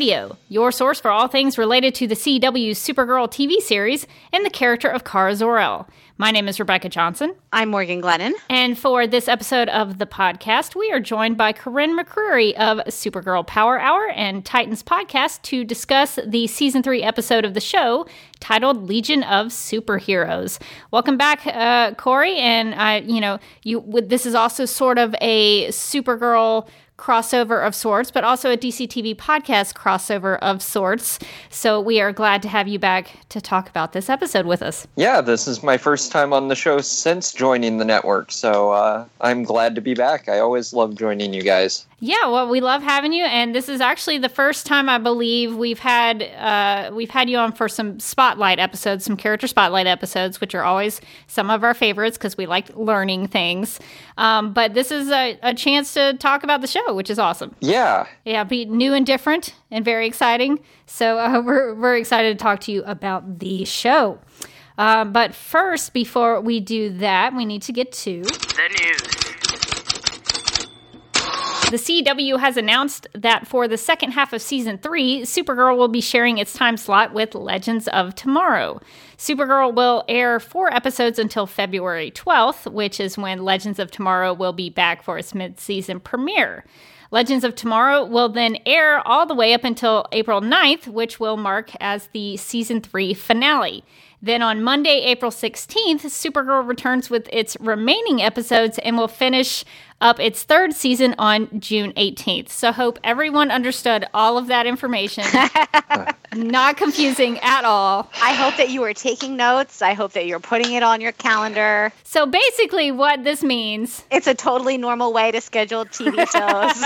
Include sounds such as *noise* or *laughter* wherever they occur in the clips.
Radio, your source for all things related to the CW Supergirl TV series and the character of Kara Zor-El. My name is Rebecca Johnson, I'm Morgan Glennon. and for this episode of the podcast, we are joined by Corinne McCreary of Supergirl Power Hour and Titans Podcast to discuss the season three episode of the show titled Legion of Superheroes. Welcome back, uh, Corey, and I, you know, you. This is also sort of a Supergirl crossover of sorts, but also a DC TV podcast crossover of sorts. So we are glad to have you back to talk about this episode with us. Yeah, this is my first time on the show since joining the network, so uh, I'm glad to be back. I always love joining you guys. Yeah, well, we love having you, and this is actually the first time I believe we've had uh, we've had you on for some spotlight episodes, some character spotlight episodes, which are always some of our favorites because we like learning things. Um, but this is a, a chance to talk about the show, which is awesome. Yeah, Yeah, be new and different and very exciting. So uh, *laughs* we're we're excited to talk to you about the show. Uh, but first, before we do that, we need to get to The news. The CW has announced that for the second half of season three, Supergirl will be sharing its time slot with Legends of Tomorrow. Supergirl will air four episodes until February 12th, which is when Legends of Tomorrow will be back for its mid season premiere. Legends of Tomorrow will then air all the way up until April 9th, which will mark as the season three finale. Then on Monday, April 16th, Supergirl returns with its remaining episodes and will finish up its third season on June 18th. So, hope everyone understood all of that information. *laughs* Not confusing at all. I hope that you are taking notes. I hope that you're putting it on your calendar. So, basically, what this means It's a totally normal way to schedule TV *laughs* shows.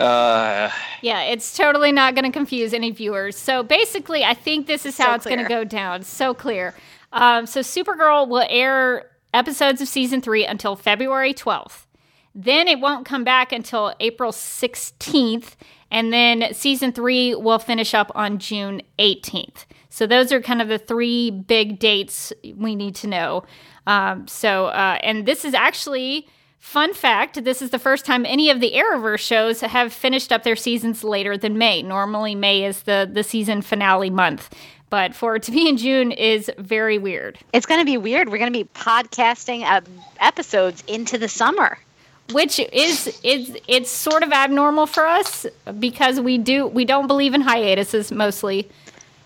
uh, *laughs* *laughs* Yeah, it's totally not going to confuse any viewers. So basically, I think this is how So it's going to go down. So clear. Um, so Supergirl will air episodes of season three until February 12th. Then it won't come back until April 16th. And then season three will finish up on June 18th. So those are kind of the three big dates we need to know. Um, so, uh, and this is actually Fun fact this is the first time any of the Arrowverse shows have finished up their seasons later than May. Normally, May is the, the season finale month. But for it to be in June is very weird, it's going to be weird. We're going to be podcasting uh, episodes into the summer. Which is is it's sort of abnormal for us because we do we don't believe in hiatuses mostly.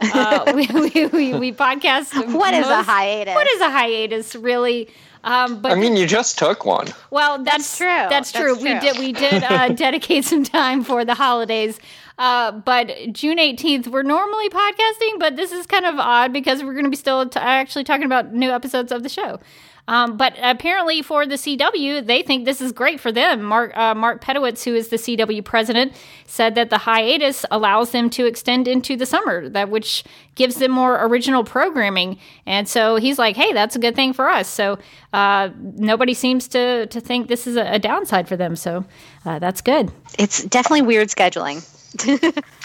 Uh, we, we, we, we podcast. *laughs* What is a hiatus? What is a hiatus, really? Um, but I mean, you just took one. Well, that's, That's true. That's That's true. We true. did we did uh, *laughs* dedicate some time for the holidays. Uh, but June 18th, we're normally podcasting, but this is kind of odd because we're going to be still t- actually talking about new episodes of the show. Um, but apparently, for the CW, they think this is great for them. Mark uh, Mark Pedowitz, who is the CW president, said that the hiatus allows them to extend into the summer, that which gives them more original programming. And so he's like, "Hey, that's a good thing for us." So uh, nobody seems to to think this is a, a downside for them. So uh, that's good. It's definitely weird scheduling.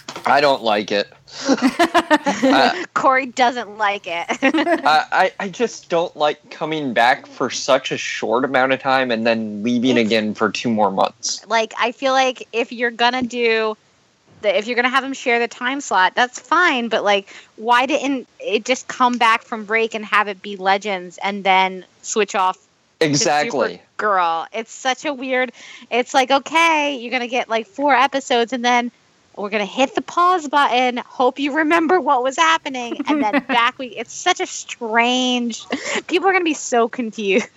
*laughs* I don't like it. Uh, *laughs* Corey doesn't like it. *laughs* I, I, just don't like coming back for such a short amount of time and then leaving again for two more months. like, I feel like if you're to do. The, if you're gonna have them share the time slot, that's fine. But like, why didn't it just come back from break and have it be Legends and then switch off Exactly. Girl, it's such a weird. It's like okay, you're gonna get like four episodes, and then we're gonna hit the pause button. Hope you remember what was happening, and then *laughs* back we. It's such a strange. People are gonna be so confused.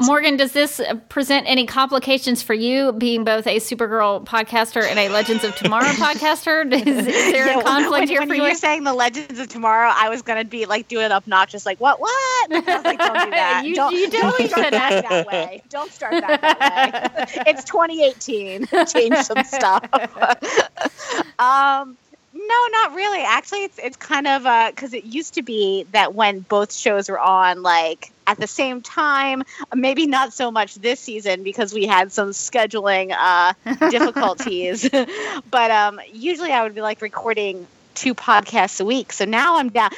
Morgan, does this present any complications for you, being both a Supergirl podcaster and a Legends of Tomorrow *laughs* podcaster? Is, is there Yeah, a conflict when, here when for you you? were saying the Legends of Tomorrow, I was gonna be like doing obnoxious, like what, what? Like, don't do *laughs* that. You- don't, you don't totally start that way. Don't start that way. it's 2018. Change some stuff. Um, no, not really. Actually, it's it's kind of because it used to be that when both shows were on, like at the same time. Maybe not so much this season because we had some scheduling uh, difficulties. *laughs* *laughs* but um, usually, I would be like recording two podcasts a week. So now I'm down.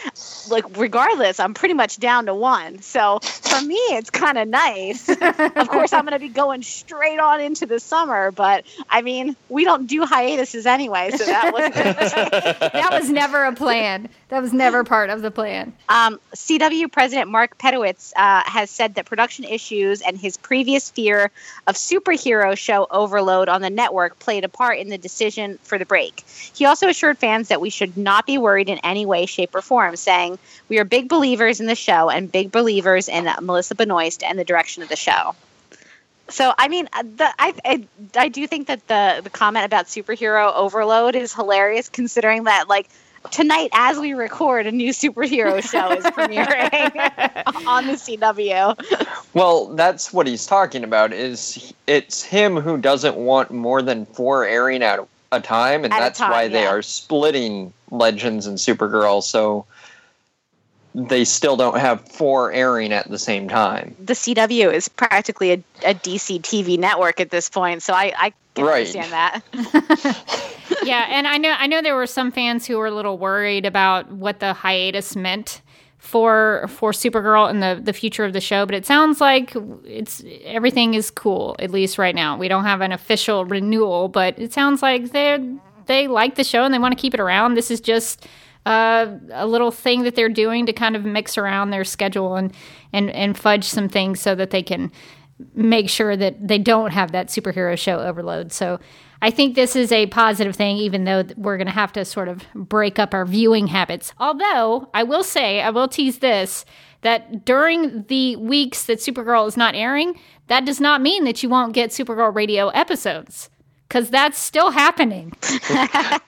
Like regardless, I'm pretty much down to one. So for me, it's kind of nice. of course, I'm going to be going straight on into the summer. But I mean, we don't do hiatuses anyway, so that wasn't. *laughs* That was never a plan. That was never part of the plan. Um, CW President Mark Pedowitz uh, has said that production issues and his previous fear of superhero show overload on the network played a part in the decision for the break. He also assured fans that we should not be worried in any way, shape, or form, saying, We are big believers in the show and big believers in Melissa Benoist and the direction of the show. So I mean, uh, the, I, I I do think that the the comment about superhero overload is hilarious, considering that like tonight as we record, a new superhero show is *laughs* premiering *laughs* on the CW. Well, that's what he's talking about. Is it's him who doesn't want more than four airing at a time, and At that's time, why they yeah. are splitting Legends and Supergirl. So they still don't have four airing at the same time. The CW is practically a, a DC TV network at this point, so I, I can Right. understand that. *laughs* *laughs* yeah, and I know I know there were some fans who were a little worried about what the hiatus meant for for Supergirl and the the future of the show, but it sounds like it's everything is cool at least right now. We don't have an official renewal, but it sounds like they they like the show and they want to keep it around. This is just uh, a little thing that they're doing to kind of mix around their schedule and and and fudge some things so that they can make sure that they don't have that superhero show overload. So I think this is a positive thing, even though we're going to have to sort of break up our viewing habits. Although I will say, I will tease this that during the weeks that Supergirl is not airing, that does not mean that you won't get Supergirl radio episodes. Because that's still happening. *laughs*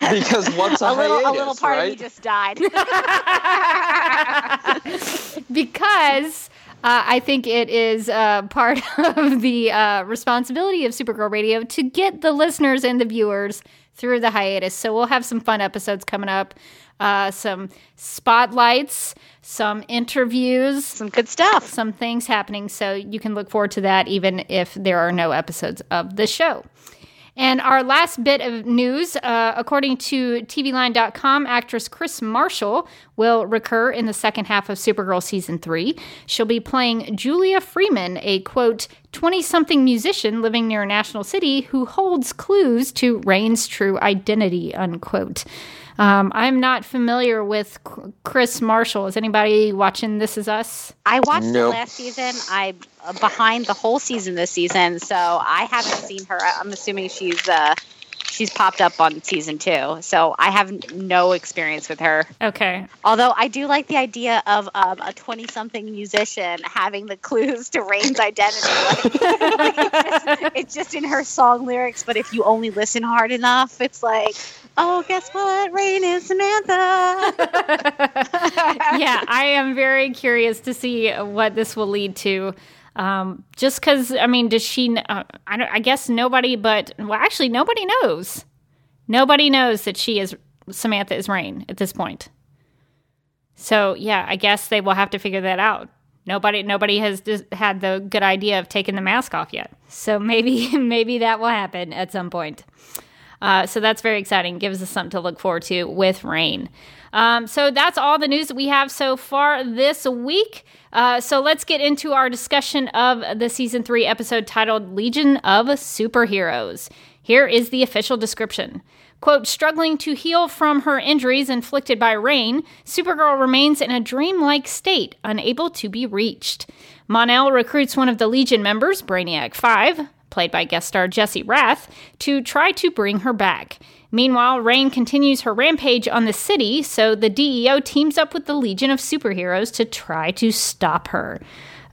Because what's a, a little, a hiatus, little part right? of me just died. *laughs* *laughs* because uh, I think it is uh, part *laughs* of the uh, responsibility of Supergirl Radio to get the listeners and the viewers through the hiatus. So we'll have some fun episodes coming up, uh, some spotlights, some interviews, Some good stuff. some things happening. So you can look forward to that even if there are no episodes of the show. And our last bit of news, uh, according to TVLine.com, actress Krys Marshall will recur in the second half of Supergirl season three. She'll be playing Julia Freeman, a quote, 20 something musician living near a national city who holds clues to Reign's true identity, unquote. Um, I'm not familiar with Krys Marshall. Is anybody watching This Is Us? I watched the last season. I'm behind the whole season this season, so I haven't seen her. I- I'm assuming she's uh, she's popped up on season two. So I have no experience with her. Okay. Although I do like the idea of um, a 20 something musician having the clues to Reign's identity. Like, like, *laughs* it's, just, it's just in her song lyrics, but if you only listen hard enough, it's like, oh, guess what? Reign is Samantha. *laughs* yeah, I am very curious to see what this will lead to. Um, just because, I mean, does she? Uh, I, don't, I guess nobody, but well, actually, nobody knows. Nobody knows that she is Samantha is Reign at this point. So yeah, I guess they will have to figure that out. Nobody, nobody has had the good idea of taking the mask off yet. So maybe, *laughs* maybe that will happen at some point. Uh, so that's very exciting. Gives us something to look forward to with Reign. Um, so that's all the news that we have so far this week. Uh, so let's get into our discussion of the season three episode titled Legion of Superheroes. Here is the official description. Quote, struggling to heal from her injuries inflicted by Reign, Supergirl remains in a dreamlike state, unable to be reached. Mon-El recruits one of the Legion members, Brainiac 5, played by guest star Jesse Rath, to try to bring her back. Meanwhile, Reign continues her rampage on the city, so the DEO teams up with the Legion of Superheroes to try to stop her.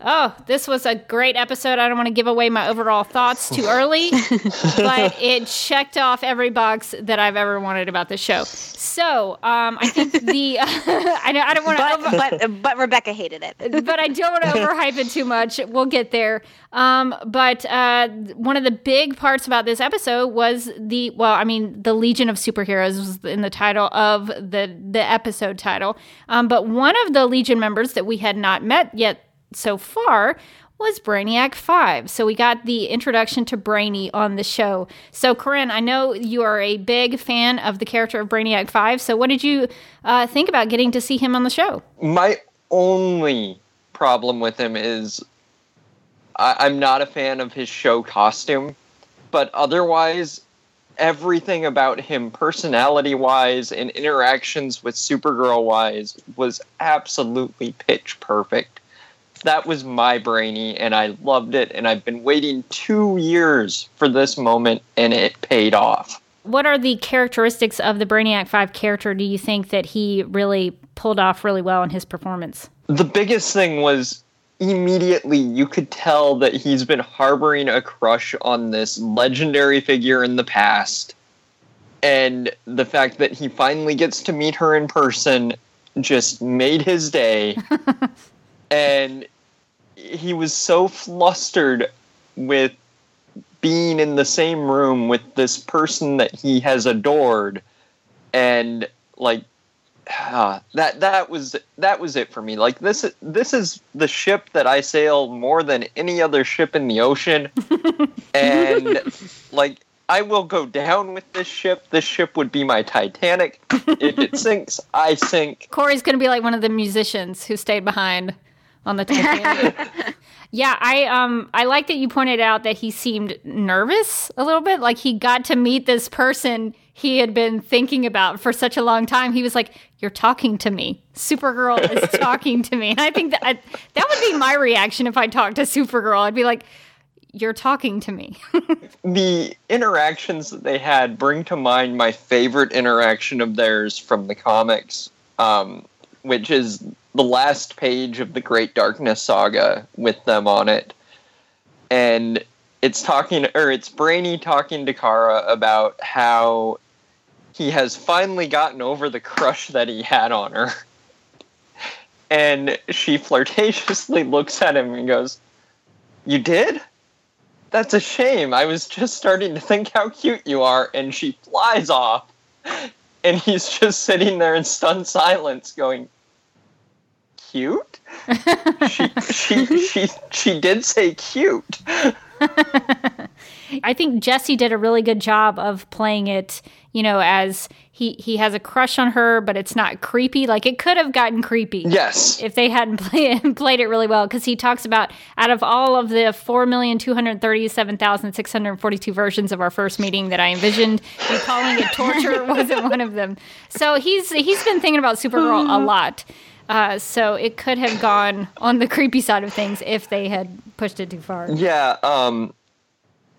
Oh, this was a great episode. I don't want to give away my overall thoughts too early, *laughs* but it checked off every box that I've ever wanted about the show. So, um, I think *laughs* the *laughs* I don't, I don't want to, but, but but Rebecca hated it. but I don't want to overhype it too much. We'll get there. Um, but uh, one of the big parts about this episode was the well, I mean, the Legion of Superheroes was in the title of the the episode title. Um, but one of the Legion members that we had not met yet so far was Brainiac 5. So we got the introduction to Brainy on the show. So, Corinne, I know you are a big fan of the character of Brainiac 5. So, what did you uh, think about getting to see him on the show? My only problem with him is I- I'm not a fan of his show costume, but otherwise, everything about him, personality wise and interactions with Supergirl wise, was absolutely pitch perfect that was my brainy and I loved it and I've been waiting 2 years for this moment and it paid off. What are the characteristics of the Brainiac 5 character do you think that he really pulled off really well in his performance? The biggest thing was immediately you could tell that he's been harboring a crush on this legendary figure in the past. And the fact that he finally gets to meet her in person just made his day. *laughs* and he was so flustered with being in the same room with this person that he has adored and like uh, that that was that was it for me like this this is the ship that I sail more than any other ship in the ocean *laughs* and like I will go down with this ship. This ship would be my Titanic. if it *laughs* sinks, I sink. Corey's going to be like one of the musicians who stayed behind on the Titanic. *laughs* yeah, I um I like that you pointed out that he seemed nervous a little bit, like he got to meet this person he had been thinking about for such a long time. He was like, "You're talking to me. Supergirl is *laughs* talking to me." And I think that I, that would be my reaction if I talked to Supergirl. I'd be like, "You're talking to me." *laughs* the interactions that they had bring to mind my favorite interaction of theirs from the comics, um, which is the last page of the Great Darkness saga with them on it. And it's talking or it's Brainy talking to Kara about how he has finally gotten over the crush that he had on her. *laughs* And she flirtatiously *laughs* looks at him and goes, You did? That's a shame. I was just starting to think how cute you are. And she flies off. *laughs* And he's just sitting there in stunned silence going, cute. she, *laughs* she she she did say cute. *laughs* I think Jesse did a really good job of playing it, you know, as he he has a crush on her, but it's not creepy. Like it could have gotten creepy. Yes. If they hadn't *laughs* play, played it really well cuz he talks about out of all of the 4,237,642 versions of our first meeting that I envisioned, you calling it torture wasn't one of them. So he's he's been thinking about Supergirl a lot. Uh, so it could have gone on the creepy side of things if they had pushed it too far. Yeah. Um,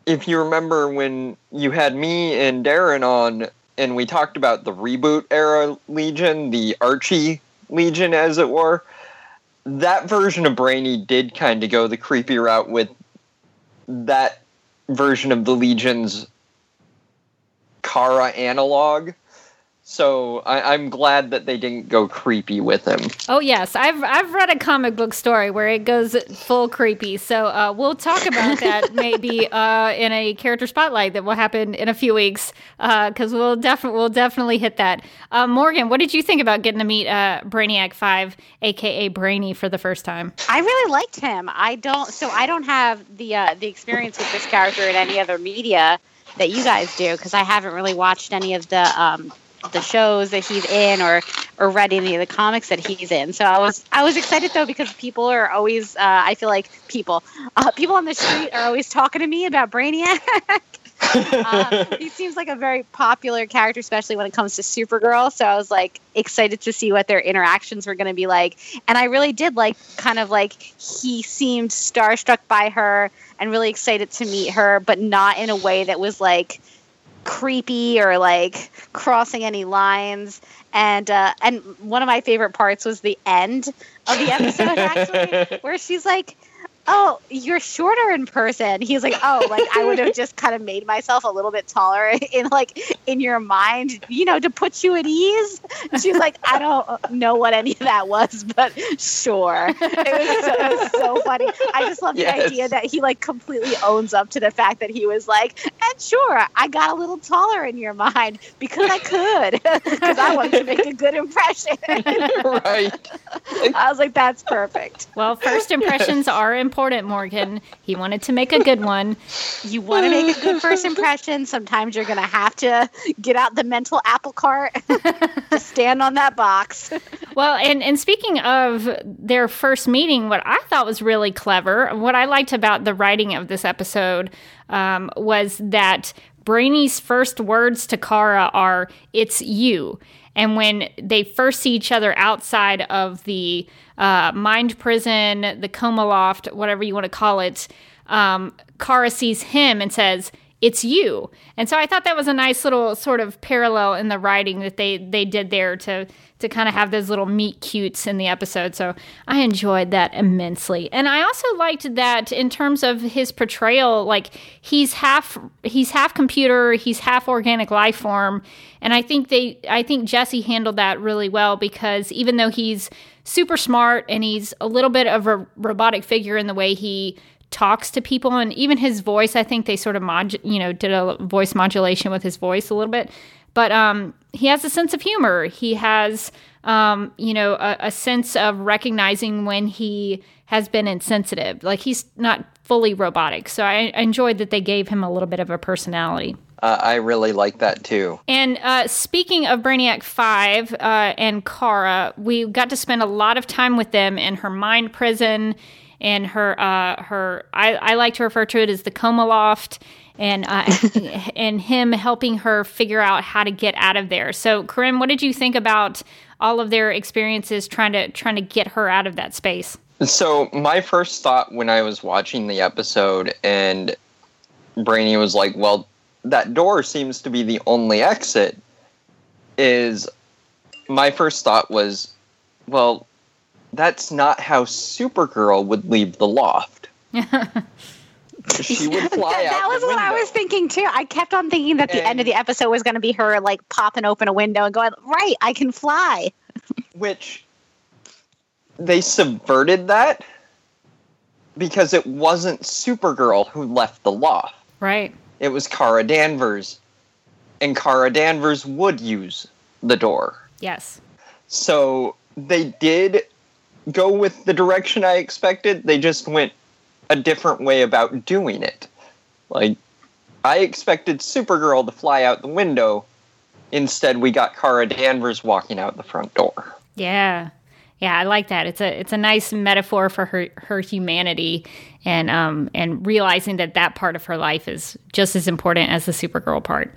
if you remember when you had me and Darren on, and we talked about the reboot era Legion, the Archie Legion, as it were, that version of Brainy did kind of go the creepy route with that version of the Legion's Kara analog. So I, am glad that they didn't go creepy with him. Oh yes, I've I've read a comic book story where it goes full creepy. So uh, we'll talk about *laughs* that maybe uh, in a character spotlight that will happen in a few weeks because uh, we'll definitely we'll definitely hit that. Uh, Morgan, what did you think about getting to meet uh, Brainiac Five, aka Brainy, for the first time? I really liked him. I don't so I don't have the uh, the experience with this character in any other media that you guys do because I haven't really watched any of the. Um, the shows that he's in or or read any of the comics that he's in. So I was I was excited though because people are always uh, I feel like people uh, people on the street are always talking to me about Brainiac. uh, *laughs* he *laughs* seems like a very popular character, especially when it comes to Supergirl. So I was like excited to see what their interactions were going to be like. And I really did like kind of like he seemed starstruck by her and really excited to meet her, but not in a way that was like creepy or like crossing any lines. And uh, and one of my favorite parts was the end of the episode actually, *laughs* where she's like oh, you're shorter in person. He's like, oh, like I would have *laughs* just kind of made myself a little bit taller *laughs* in like in your mind, you know, to put you at ease. She's like, I don't know what any of that was, but sure. It was so, it was so funny. I just love yes. the idea that he like completely owns up to the fact that he was like, and sure, I got a little taller in your mind because I could, *laughs* because I wanted to make a good impression. right. I was like, that's perfect. Well, first impressions are important important, Morgan. He wanted to make a good one. You want to make a good first impression. Sometimes you're going to have to get out the mental apple cart to stand on that box. Well, and, and speaking of their first meeting, what I thought was really clever, what I liked about the writing of this episode um, was that Brainy's first words to Kara are, It's you. And when they first see each other outside of the uh, mind prison, the coma loft, whatever you want to call it, um, Kara sees him and says, "It's you." And so I thought that was a nice little sort of parallel in the writing that they they did there to to kind of have those little meet cutes in the episode. So I enjoyed that immensely. And I also liked that in terms of his portrayal, like he's half he's half computer, he's half organic life form. And I think they I think Jesse handled that really well because even though he's super smart and he's a little bit of a robotic figure in the way he talks to people and even his voice i think they sort of mod you know did a voice modulation with his voice a little bit. But um, he has a sense of humor. He has um, you know a, a sense of recognizing when he has been insensitive. Like he's not fully robotic. So I, I enjoyed that they gave him a little bit of a personality. Uh, I really like that too. And uh, speaking of Brainiac 5 uh, and Kara, we got to spend a lot of time with them in her mind prison and her, uh, her I, I like to refer to it as the coma loft. And uh, *laughs* and him helping her figure out how to get out of there. So, Corinne, what did you think about all of their experiences trying to trying to get her out of that space? So, my first thought when I was watching the episode and Brainy was like, "Well, that door seems to be the only exit is my first thought was well that's not how supergirl would leave the loft. *laughs* She would fly that, out that was what i was thinking too. I kept on thinking that the end of the episode was going to be her like popping open a window and going right i can fly. Which they subverted that because it wasn't supergirl who left the loft. Right. It was Kara Danvers, and Kara Danvers would use the door. Yes. So they did go with the direction I expected. They just went a different way about doing it. Like, I expected Supergirl to fly out the window. Instead, we got Kara Danvers walking out the front door. Yeah. Yeah, I like that. It's a it's a nice metaphor for her her humanity and um and realizing that that part of her life is just as important as the Supergirl part.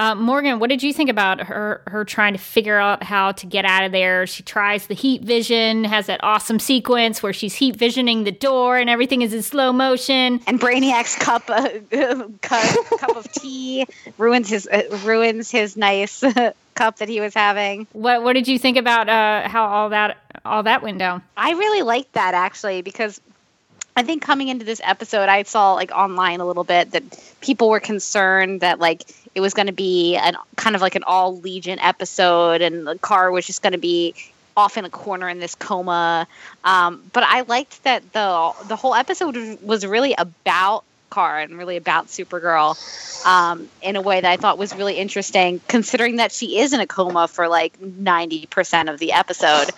Uh, Morgan, what did you think about her her trying to figure out how to get out of there? She tries the heat vision, has that awesome sequence where she's heat visioning the door and everything is in slow motion. And Brainiac's cup uh, *laughs* cup, cup of tea ruins his uh, ruins his nice *laughs* cup that he was having. What What did you think about uh, how all that all that went down? I really liked that actually because I think coming into this episode, I saw like online a little bit that people were concerned that like it was going to be an kind of like an all Legion episode, and the car was just going to be off in a corner in this coma. Um, but I liked that the the whole episode was really about Kara and really about Supergirl um, in a way that I thought was really interesting, considering that she is in a coma for like 90% of the episode.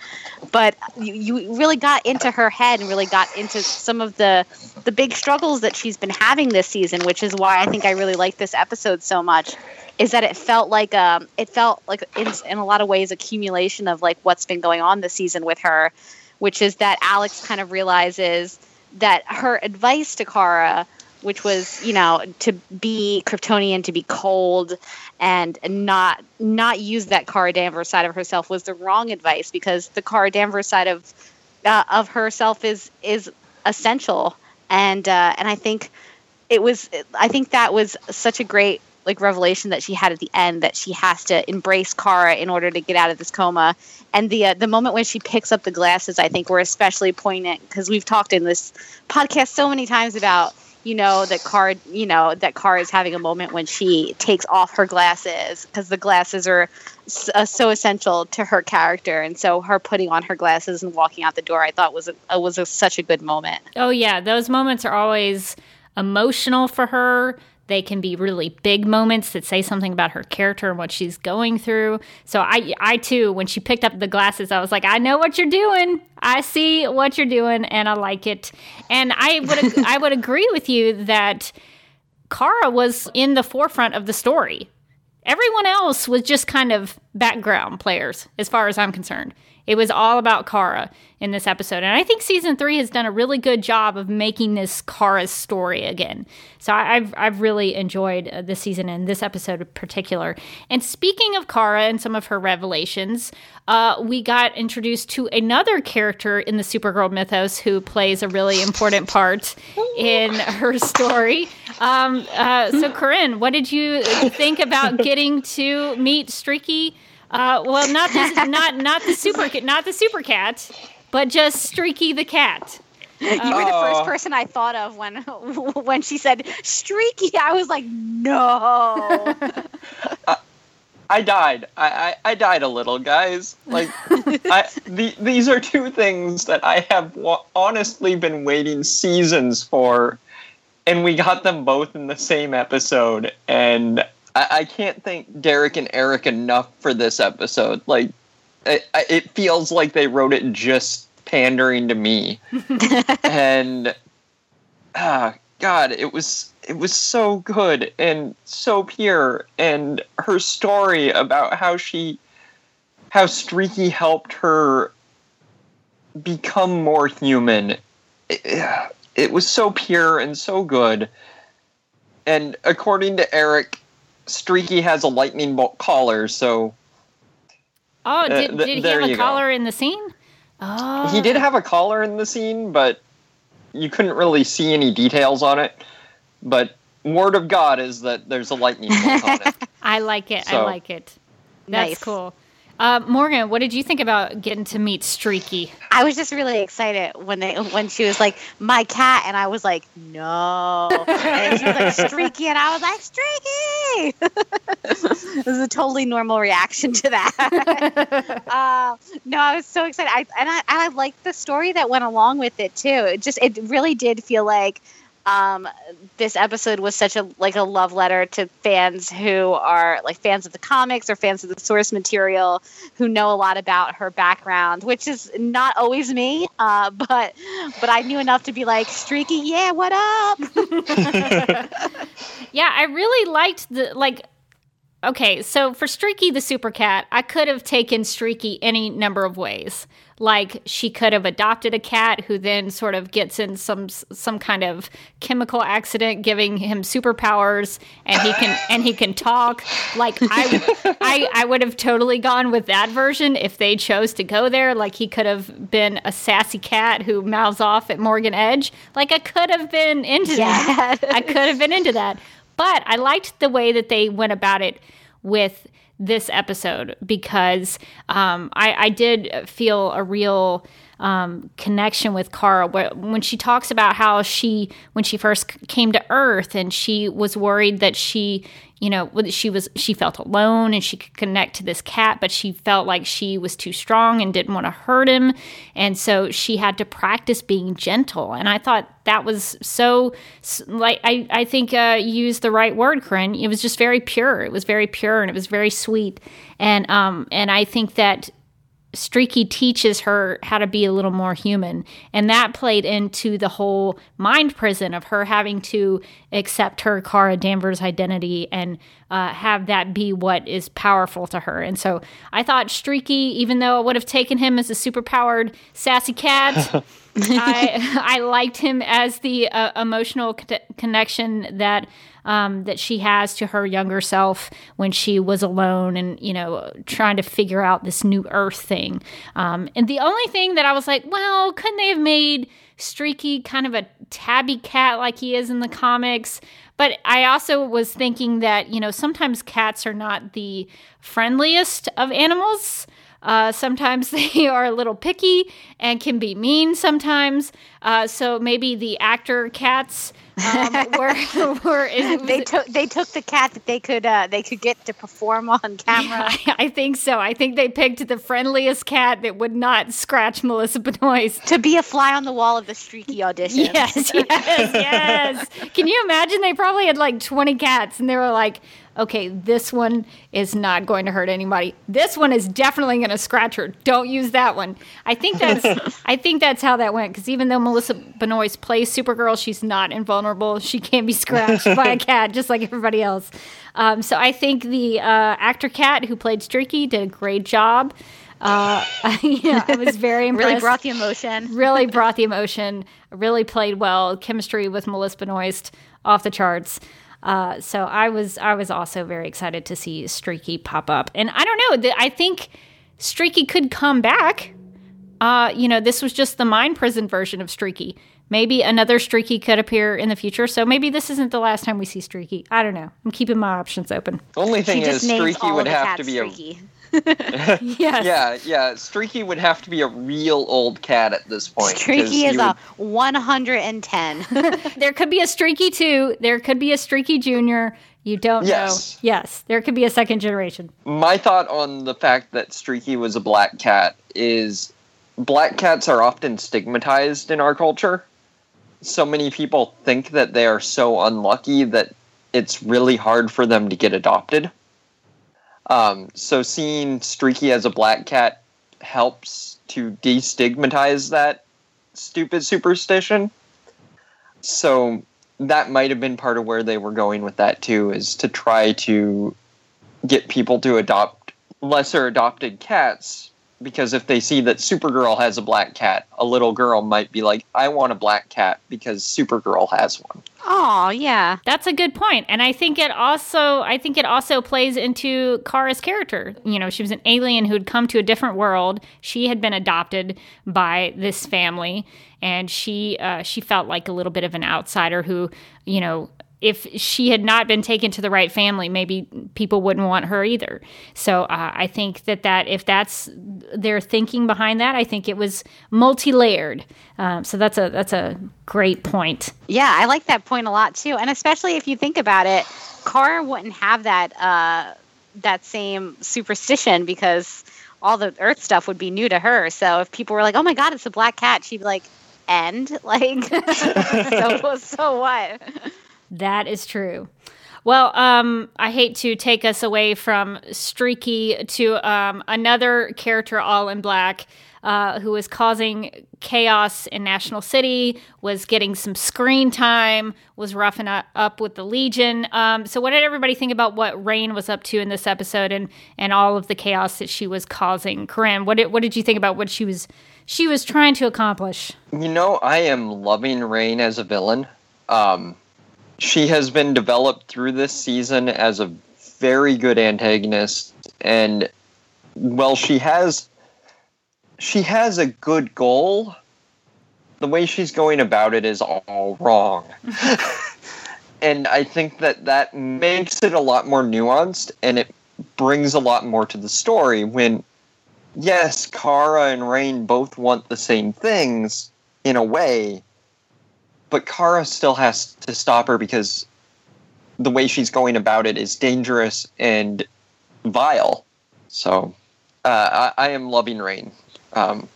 But you, you really got into her head and really got into some of the the big struggles that she's been having this season, which is why I think I really like this episode so much. Is that it felt like um, it felt like in, in a lot of ways accumulation of like what's been going on this season with her, which is that Alex kind of realizes that her advice to Kara which was you know to be Kryptonian, to be cold, and not not use that Kara Danvers side of herself was the wrong advice because the Kara Danvers side of uh, of herself is is essential, and uh, and I think it was I think that was such a great like revelation that she had at the end that she has to embrace Kara in order to get out of this coma. And the uh, the moment when she picks up the glasses, I think were especially poignant because we've talked in this podcast so many times about you know that Car, you know that Car is having a moment when she takes off her glasses because the glasses are uh, so essential to her character, and so her putting on her glasses and walking out the door, I thought was a, was a, such a good moment. Oh yeah, those moments are always emotional for her they can be really big moments that say something about her character and what she's going through. So I I too when she picked up the glasses I was like I know what you're doing. I see what you're doing and I like it. And I would I would agree with you that Kara was in the forefront of the story. Everyone else was just kind of background players as far as I'm concerned. It was all about Kara in this episode. And I think season three has done a really good job of making this Kara's story again. So I've, I've really enjoyed uh, this season and this episode in particular. And speaking of Kara and some of her revelations, uh, we got introduced to another character in the Supergirl mythos who plays a really important part in her story. Um, uh, so, Corinne, what did you think about getting to meet Streaky? Uh, well, not the, not not the super not the super cat, but just Streaky the cat. You were the first oh. person I thought of when *laughs* when she said Streaky. I was like, no. *laughs* I died. I, I, I, died a little, guys. Like, I, *laughs* the, these are two things that I have wa- honestly been waiting seasons for, and we got them both in the same episode, and I, I can't thank Derek and Eric enough for this episode. Like, it, it feels like they wrote it just pandering to me, *laughs* and ah, God, it was it was so good and so pure, and her story about how she, how Streaky helped her become more human. It, it was so pure and so good. And according to Eric, Streaky has a lightning bolt collar, so. Oh, did, uh, th- did he have a collar go. in the scene? Oh. He did have a collar in the scene, but you couldn't really see any details on it. But word of God is that there's a lightning bolt on it. *laughs* I like it. So, I like it. That's nice. cool. Uh, Morgan, what did you think about getting to meet Streaky? I was just really excited when they when she was like my cat, and I was like no, and she was like Streaky, and I was like Streaky. *laughs* this is a totally normal reaction to that. *laughs* uh, no, I was so excited, I, and I I liked the story that went along with it too. It just it really did feel like um, this episode was such a like a love letter to fans who are like fans of the comics or fans of the source material who know a lot about her background, which is not always me, uh, but but I knew enough to be like streaky, yeah, what up? *laughs* yeah, I really liked the like Okay, so for Streaky the Super Cat, I could have taken Streaky any number of ways. Like she could have adopted a cat who then sort of gets in some some kind of chemical accident, giving him superpowers, and he can and he can talk. Like I, *laughs* I, I would have totally gone with that version if they chose to go there. Like he could have been a sassy cat who mouths off at Morgan Edge. Like I could have been into yeah. that. I could have been into that. But I liked the way that they went about it with this episode because um, I, I, did feel a real um, connection with Kara. When she talks about how she, when she first came to Earth, and she was worried that she you know she was she felt alone and she could connect to this cat but she felt like she was too strong and didn't want to hurt him. And so she had to practice being gentle. And i thought that was so like i, I think uh, you used the right word corinne. It was just very pure. It was very pure and it was very sweet. And um and i think that Streaky teaches her how to be a little more human. And that played into the whole mind prison of her having to accept her Kara Danvers identity and uh, have that be what is powerful to her. And so I thought Streaky, even though I would have taken him as a superpowered sassy cat, *laughs* I *laughs* I liked him as the uh, emotional co- connection that um, that she has to her younger self when she was alone and you know trying to figure out this new Earth thing. Um, and the only thing that I was like, well, couldn't they have made Streaky kind of a tabby cat like he is in the comics? But I also was thinking that you know sometimes cats are not the friendliest of animals. Uh, sometimes *laughs* they are a little picky and can be mean sometimes. Uh, so maybe the actor cats um, *laughs* were, were they took they took the cat that they could uh, they could get to perform on *laughs* camera. Yeah, I, I, think so. I think they picked the friendliest cat that would not scratch Melissa Benoist to be a fly on the wall of the streaky audition. Yes, yes, yes. Can you imagine? They probably had like twenty cats, and they were like okay, this one is not going to hurt anybody. This one is definitely going to scratch her. Don't use that one. I think that's *laughs* I think that's how that went because even though Melissa Benoist plays Supergirl, she's not invulnerable. She can't be scratched by a *laughs* cat just like everybody else. Um, so I think the uh, actor cat who played Streaky did a great job. Uh, *laughs* yeah, it was very impressed. really brought the emotion. really brought the emotion. Really played well. Chemistry with Melissa Benoist off the charts. Uh, so I was I was also very excited to see Streaky pop up, and I don't know. I think Streaky could come back. Uh, you know, this was just the mind prison version of Streaky. Maybe another Streaky could appear in the future. So maybe this isn't the last time we see Streaky. I don't know. I'm keeping my options open. Only thing is, Streaky would have to be Streaky. a *laughs* yes. Yeah, yeah. Streaky would have to be a real old cat at this point. Streaky is would... a 110. *laughs* there could be a Streaky 2. There could be a Streaky Junior. You don't yes. know. Yes, there could be a second generation. My thought on the fact that Streaky was a black cat is black cats are often stigmatized in our culture. So many people think that they are so unlucky that it's really hard for them to get adopted. Um, so seeing Streaky as a black cat helps to destigmatize that stupid superstition. So that might have been part of where they were going with that too, is to try to get people to adopt lesser adopted cats because if they see that Supergirl has a black cat, a little girl might be like, I want a black cat because Supergirl has one. Oh, yeah. That's a good point. And I think it also I think it also plays into Kara's character. You know, she was an alien who had come to a different world. She had been adopted by this family and she uh, she felt like a little bit of an outsider who, you know, if she had not been taken to the right family, maybe people wouldn't want her either. So uh, I think that that if that's their thinking behind that, I think it was multi-layered. Um, so that's a that's a great point. Yeah, I like that point a lot too, and especially if you think about it, Kara wouldn't have that uh, that same superstition because all the Earth stuff would be new to her. So if people were like, "Oh my God, it's a black cat," she'd be like, "End *laughs* like, *laughs* so so what?" That is true. Well, um, I hate to take us away from Streaky to um, another character all in black uh, who was causing chaos in National City, was getting some screen time, was roughing up with the Legion. Um, so, what did everybody think about what Reign was up to in this episode and, and all of the chaos that she was causing? Corinne, what did, what did you think about what she was she was trying to accomplish? You know, I am loving Rain as a villain. Um, she has been developed through this season as a very good antagonist and well she has she has a good goal. The way she's going about it is all wrong. *laughs* And i think that that makes it a lot more nuanced and it brings a lot more to the story when yes kara and Reign both want the same things in a way but Kara still has to stop her because the way she's going about it is dangerous and vile. So uh, I, I, am loving Reign. Um,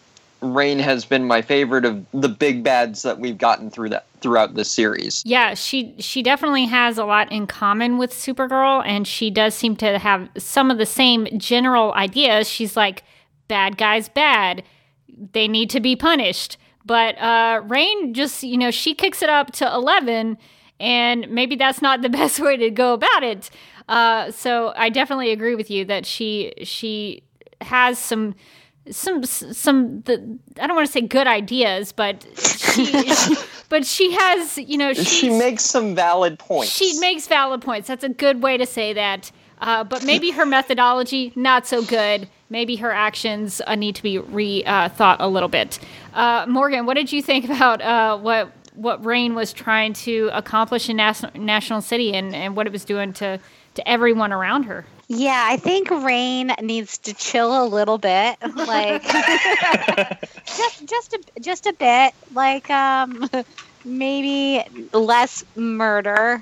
Reign has been my favorite of the big bads that we've gotten through that throughout this series. Yeah, she she definitely has a lot in common with Supergirl, and she does seem to have some of the same general ideas. She's like, bad guys bad, they need to be punished. But uh, Reign just, you know, she kicks it up to 11, and maybe that's not the *laughs* best way to go about it. Uh, so I definitely agree with you that she she has some some some the I don't want to say good ideas, but she, she *laughs* but she has you know she makes some valid points. She makes valid points. That's a good way to say that. Uh, but maybe her methodology not so good. Maybe her actions uh, need to be rethought uh, a little bit. Uh, Morgan, what did you think about uh, what what Reign was trying to accomplish in Nas- National City and, and what it was doing to to everyone around her? Yeah, I think Reign needs to chill a little bit, like *laughs* just just a just a bit, like um maybe less murder.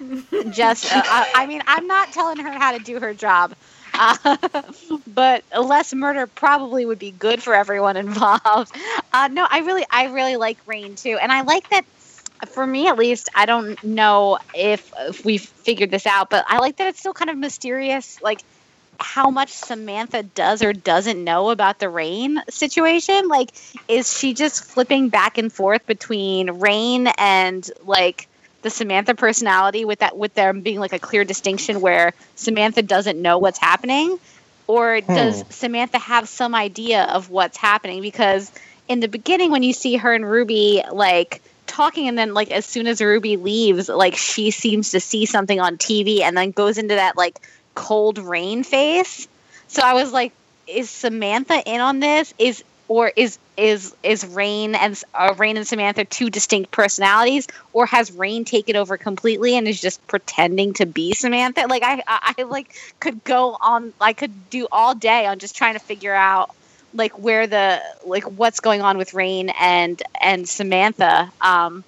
Just uh, I, mean, I'm not telling her how to do her job. *laughs* But less murder probably would be good for everyone *laughs* involved. Uh, no, I really, I really like Reign too, and I like that for me at least, I don't know if, if we've figured this out, but I like that it's still kind of mysterious, like how much Samantha does or doesn't know about the Reign situation. Like, is she just flipping back and forth between Reign and like the Samantha personality with that with there being like a clear distinction where Samantha doesn't know what's happening? Or hmm. does Samantha have some idea of what's happening? Because in the beginning when you see her and Ruby like talking and then like as soon as Ruby leaves, like she seems to see something on TV and then goes into that like cold Reign face. So I was like, is Samantha in on this? Is or is is is Reign and uh, Reign and Samantha two distinct personalities, or has Reign taken over completely and is just pretending to be Samantha? Like I, I, I like could go on, I could do all day on just trying to figure out like where the like what's going on with Reign and and Samantha, um,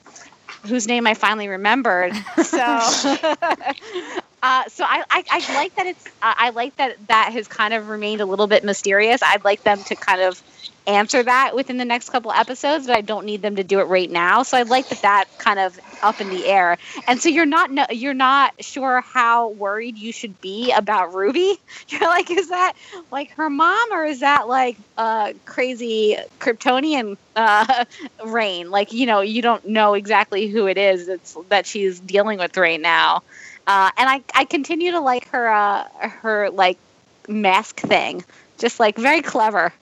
whose name I finally remembered. So, *laughs* uh, so I, I, I like that it's I like that that has kind of remained a little bit mysterious. I'd like them to kind of answer that within the next couple episodes, but I don't need them to do it right now. So I like that that kind of up in the air. And so you're not no, you're not sure how worried you should be about Ruby. *laughs* You're like, is that like her mom or is that like uh, crazy Kryptonian uh, *laughs* Reign? Like you know, you don't know exactly who it is that's that she's dealing with right now. Uh, and I I continue to like her uh, her like mask thing, just like very clever.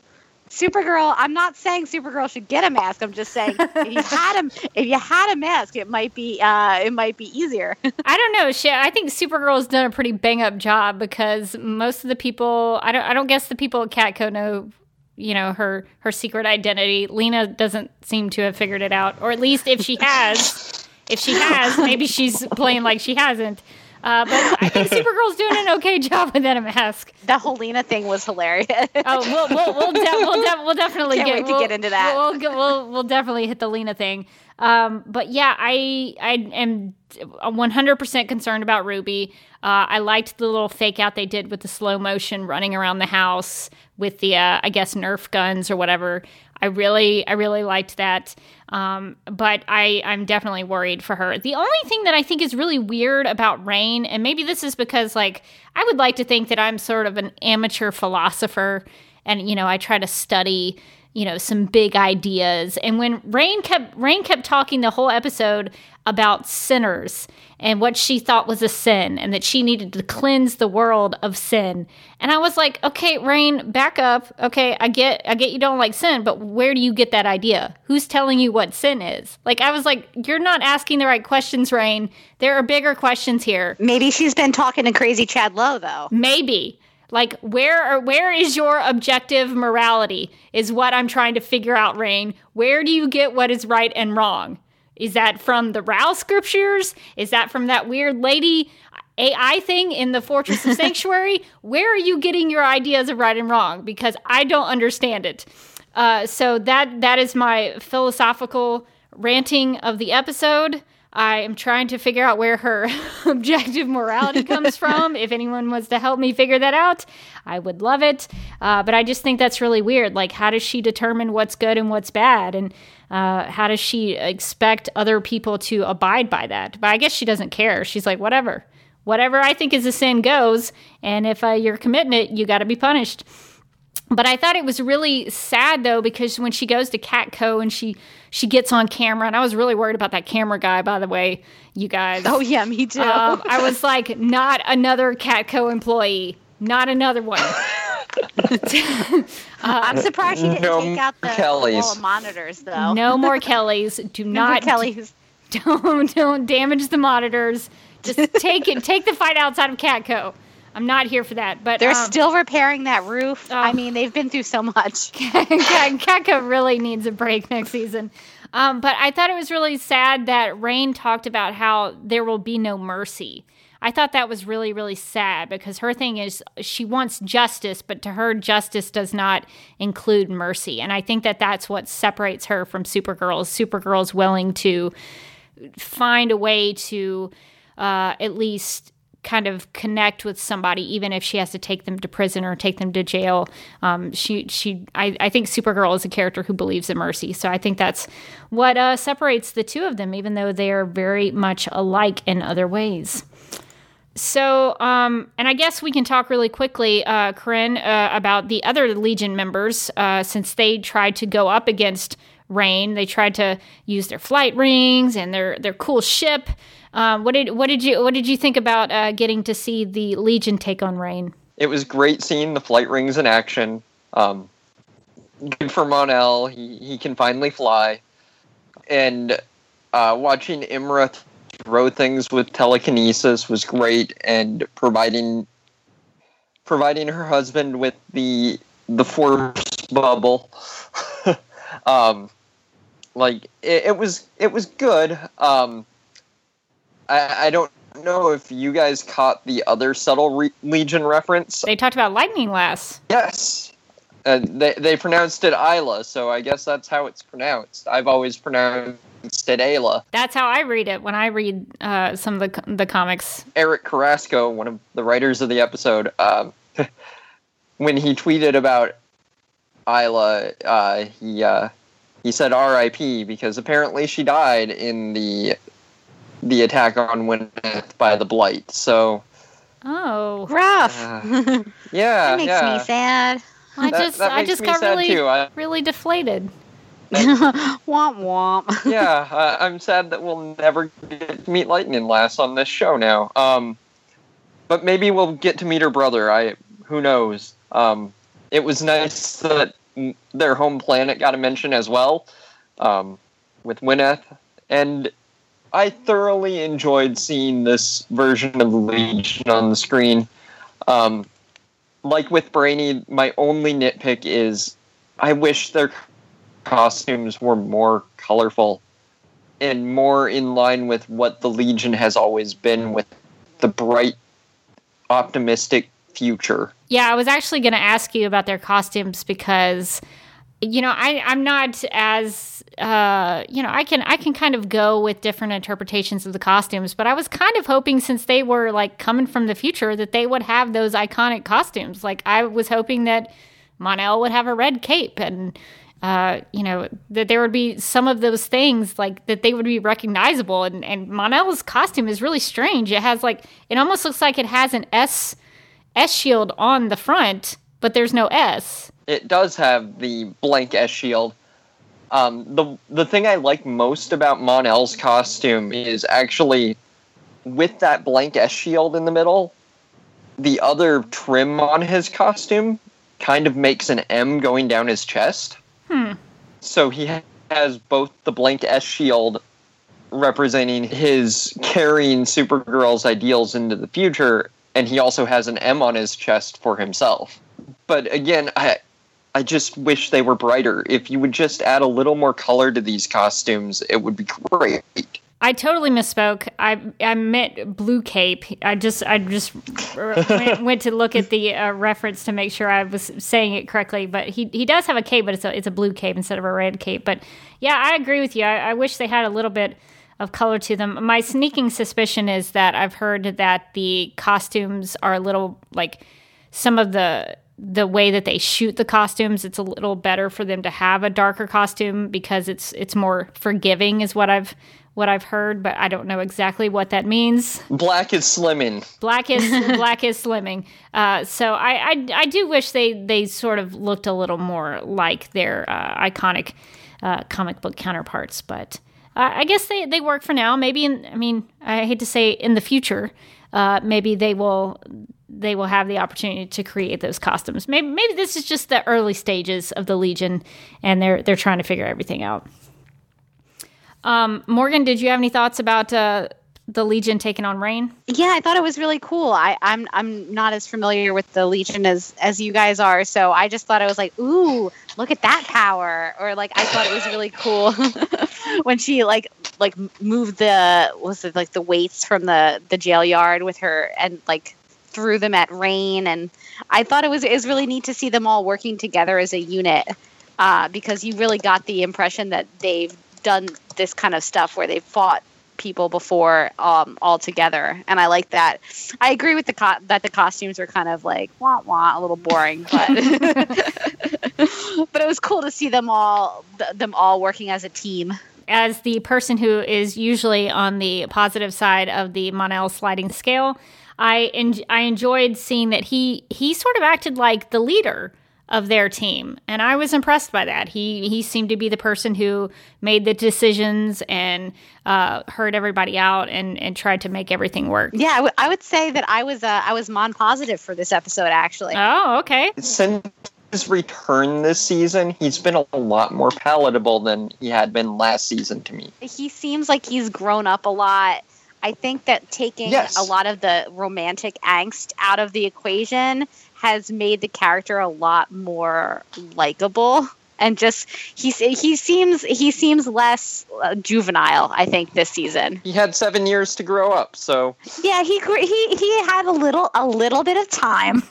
Supergirl, I'm not saying Supergirl should get a mask. I'm just saying if you *laughs* had a if you had a mask, it might be uh, it might be easier. *laughs* I don't know. Shit, I think Supergirl has done a pretty bang up job because most of the people I don't I don't guess the people at Catco know you know her her secret identity. Lena doesn't seem to have figured it out, or at least if she *laughs* has, if she has, maybe she's playing like she hasn't. Uh, but I think *laughs* Supergirl's doing an okay job with that mask. The Helena thing was hilarious. oh, we'll we'll we'll, de- we'll, de- we'll *laughs* definitely Can't get wait we'll, to get into that. We'll, we'll, we'll we'll definitely hit the Lena thing. Um, but yeah, I I am 100% concerned about Ruby. Uh, I liked the little fake out they did with the slow motion running around the house with the uh, I guess Nerf guns or whatever. I really I really liked that. Um, but I, I'm definitely worried for her. The only thing that I think is really weird about Reign, and maybe this is because like I would like to think that I'm sort of an amateur philosopher, and you know I try to study you know some big ideas. And when Reign kept reign kept talking the whole episode about sinners and what she thought was a sin and that she needed to cleanse the world of sin. And i was like okay Reign back up. Okay i get i get you don't like sin but where do you get that idea? Who's telling you what sin is? Like i was like you're not asking the right questions Reign. There are bigger questions here. Maybe she's been talking to crazy chad lowe though. Maybe like where where is your objective morality is what I'm trying to figure out, Reign. Where do you get what is right and wrong? Is that from the Rao scriptures? Is that from that weird lady AI thing in the Fortress of *laughs* Sanctuary? Where are you getting your ideas of right and wrong? Because I don't understand it. Uh, so that that is my philosophical ranting of the episode. I am trying to figure out where her *laughs* objective morality *laughs* comes from. If anyone was to help me figure that out, I would love it. Uh, but I just think that's really weird. Like, how does she determine what's good and what's bad? And uh, how does she expect other people to abide by that? But I guess she doesn't care. She's like, whatever. Whatever I think is a sin goes. And if uh, you're committing it, you got to be punished. But I thought it was really sad though because when she goes to Catco and she she gets on camera, and I was really worried about that camera guy. By the way, you guys. Oh yeah, me too. Um, I was *laughs* like, not another Catco employee, not another one. *laughs* *laughs* I'm surprised she didn't No take out the Kellys. monitors, though. No more Kellys. Do No not Kellys. don't don't damage the monitors. Just take it. Take the fight outside of Catco. I'm not here for that. But They're um, still repairing that roof. Oh. I mean, they've been through so much. *laughs* Catco really needs a break next season. Um, but I thought it was really sad that Reign talked about how there will be no mercy. I thought that was really, really sad because her thing is she wants justice, but to her, justice does not include mercy. And I think that that's what separates her from Supergirl. is Supergirl's willing to find a way to uh, at least kind of connect with somebody, even if she has to take them to prison or take them to jail. Um, she, she, I, I think Supergirl is a character who believes in mercy. So I think that's what uh, separates the two of them, even though they are very much alike in other ways. So, um, and I guess we can talk really quickly, uh, Corinne, uh, about the other Legion members, uh, since they tried to go up against Reign. They tried to use their flight rings and their their cool ship. Um, what did what did you what did you think about uh, getting to see the Legion take on Reign? It was great seeing the flight rings in action. Um, good for Mon-El. He, he can finally fly. And uh, watching Imra throw things with telekinesis was great and providing providing her husband with the the force bubble. *laughs* um, like it, it was it was good. Um, I, I don't know if you guys caught the other subtle re- Legion reference. They talked about Lightning Lass. Yes. Uh, they, they pronounced it Isla, so I guess that's how it's pronounced. I've always pronounced it Ayla. That's how I read it when I read uh, some of the the comics. Eric Carrasco, one of the writers of the episode, um, *laughs* when he tweeted about Isla, uh, he uh, he said R.I.P. because apparently she died in the the attack on Winath by the Blight. So Oh, Rough. uh, *laughs* yeah, that makes yeah. me sad. I That- just that I makes just me got sad really too. I- really deflated. *laughs* womp womp. *laughs* yeah, uh, I'm sad that we'll never get to meet Lightning Lass on this show now. Um, but maybe we'll get to meet her brother. I who knows. Um, it was nice that their home planet got a mention as well, um, with Winath, and I thoroughly enjoyed seeing this version of Legion on the screen. Um, like with Brainy, my only nitpick is I wish their costumes were more colorful and more in line with what the Legion has always been with the bright, optimistic future. Yeah, I was actually going to ask you about their costumes because, you know, I I'm not as uh, you know, I can I can kind of go with different interpretations of the costumes, but I was kind of hoping since they were like coming from the future that they would have those iconic costumes. Like I was hoping that Mon-El would have a red cape and. Uh, you know that there would be some of those things like that they would be recognizable and and Mon-El's costume is really strange. It has like it almost looks like it has an S S shield on the front, but there's no S. It does have the blank S shield. Um, the the thing I like most about Mon-El's costume is actually with that blank S shield in the middle. The other trim on his costume kind of makes an M going down his chest. Hmm. So he has both the blank S shield representing his carrying Supergirl's ideals into the future, and he also has an M on his chest for himself. But again, I I just wish they were brighter. If you would just add a little more color to these costumes, it would be great. I totally misspoke. I I meant blue cape. I just I just went, went to look at the uh, reference to make sure I was saying it correctly. But he he does have a cape, but it's a it's a blue cape instead of a red cape. But yeah, I agree with you. I, I wish they had a little bit of color to them. My sneaking suspicion is that I've heard that the costumes are a little like some of the the way that they shoot the costumes. It's a little better for them to have a darker costume because it's it's more forgiving, is what I've what I've heard. But I don't know exactly what that means. Black is slimming. Black is *laughs* black is slimming. Uh, so I, I I do wish they they sort of looked a little more like their uh, iconic uh, comic book counterparts. But uh, I guess they they work for now. Maybe in I mean I hate to say in the future, uh, maybe they will they will have the opportunity to create those costumes. Maybe maybe this is just the early stages of the Legion, and they're they're trying to figure everything out. Um, Morgan, did you have any thoughts about uh, the Legion taking on Reign? Yeah, I thought it was really cool. I, I'm I'm not as familiar with the Legion as as you guys are, so I just thought it was like, ooh, look at that power, or like I thought it was really cool *laughs* when she like like moved the was it like the weights from the the jail yard with her and like threw them at Reign, and I thought it was it was really neat to see them all working together as a unit uh, because you really got the impression that they've done this kind of stuff where they've fought people before um, all together, and I like that. I agree with the co- that the costumes are kind of like wah wah, a little boring, but *laughs* but it was cool to see them all th- them all working as a team. As the person who is usually on the positive side of the Mon-El sliding scale, I en- I enjoyed seeing that he he sort of acted like the leader of their team, and I was impressed by that. He he seemed to be the person who made the decisions and uh, heard everybody out and and tried to make everything work. Yeah, I, w- I would say that I was uh, I was Mon positive for this episode actually. Oh, okay. Since his return this season, he's been a lot more palatable than he had been last season to me. He seems like he's grown up a lot. I think that taking Yes. a lot of the romantic angst out of the equation has made the character a lot more likable and just he he seems he seems less uh, juvenile I think this season. He had seven years to grow up, so Yeah, he he he had a little a little bit of time.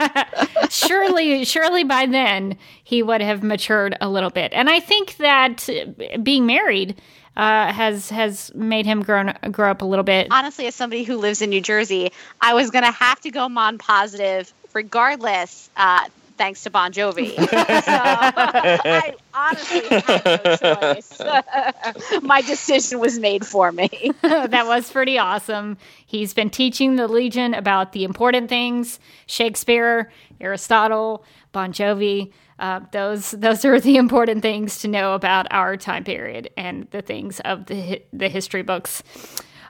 *laughs* surely, surely by then he would have matured a little bit, and I think that uh, being married uh, has has made him grow grow up a little bit. Honestly, as somebody who lives in New Jersey, I was going to have to go Mon positive regardless uh, thanks to Bon Jovi. *laughs* so I honestly had no choice. My decision was made for me. *laughs* that was pretty awesome. He's been teaching the Legion about the important things: Shakespeare, Aristotle, Bon Jovi. Uh, those those are the important things to know about our time period and the things of the the history books.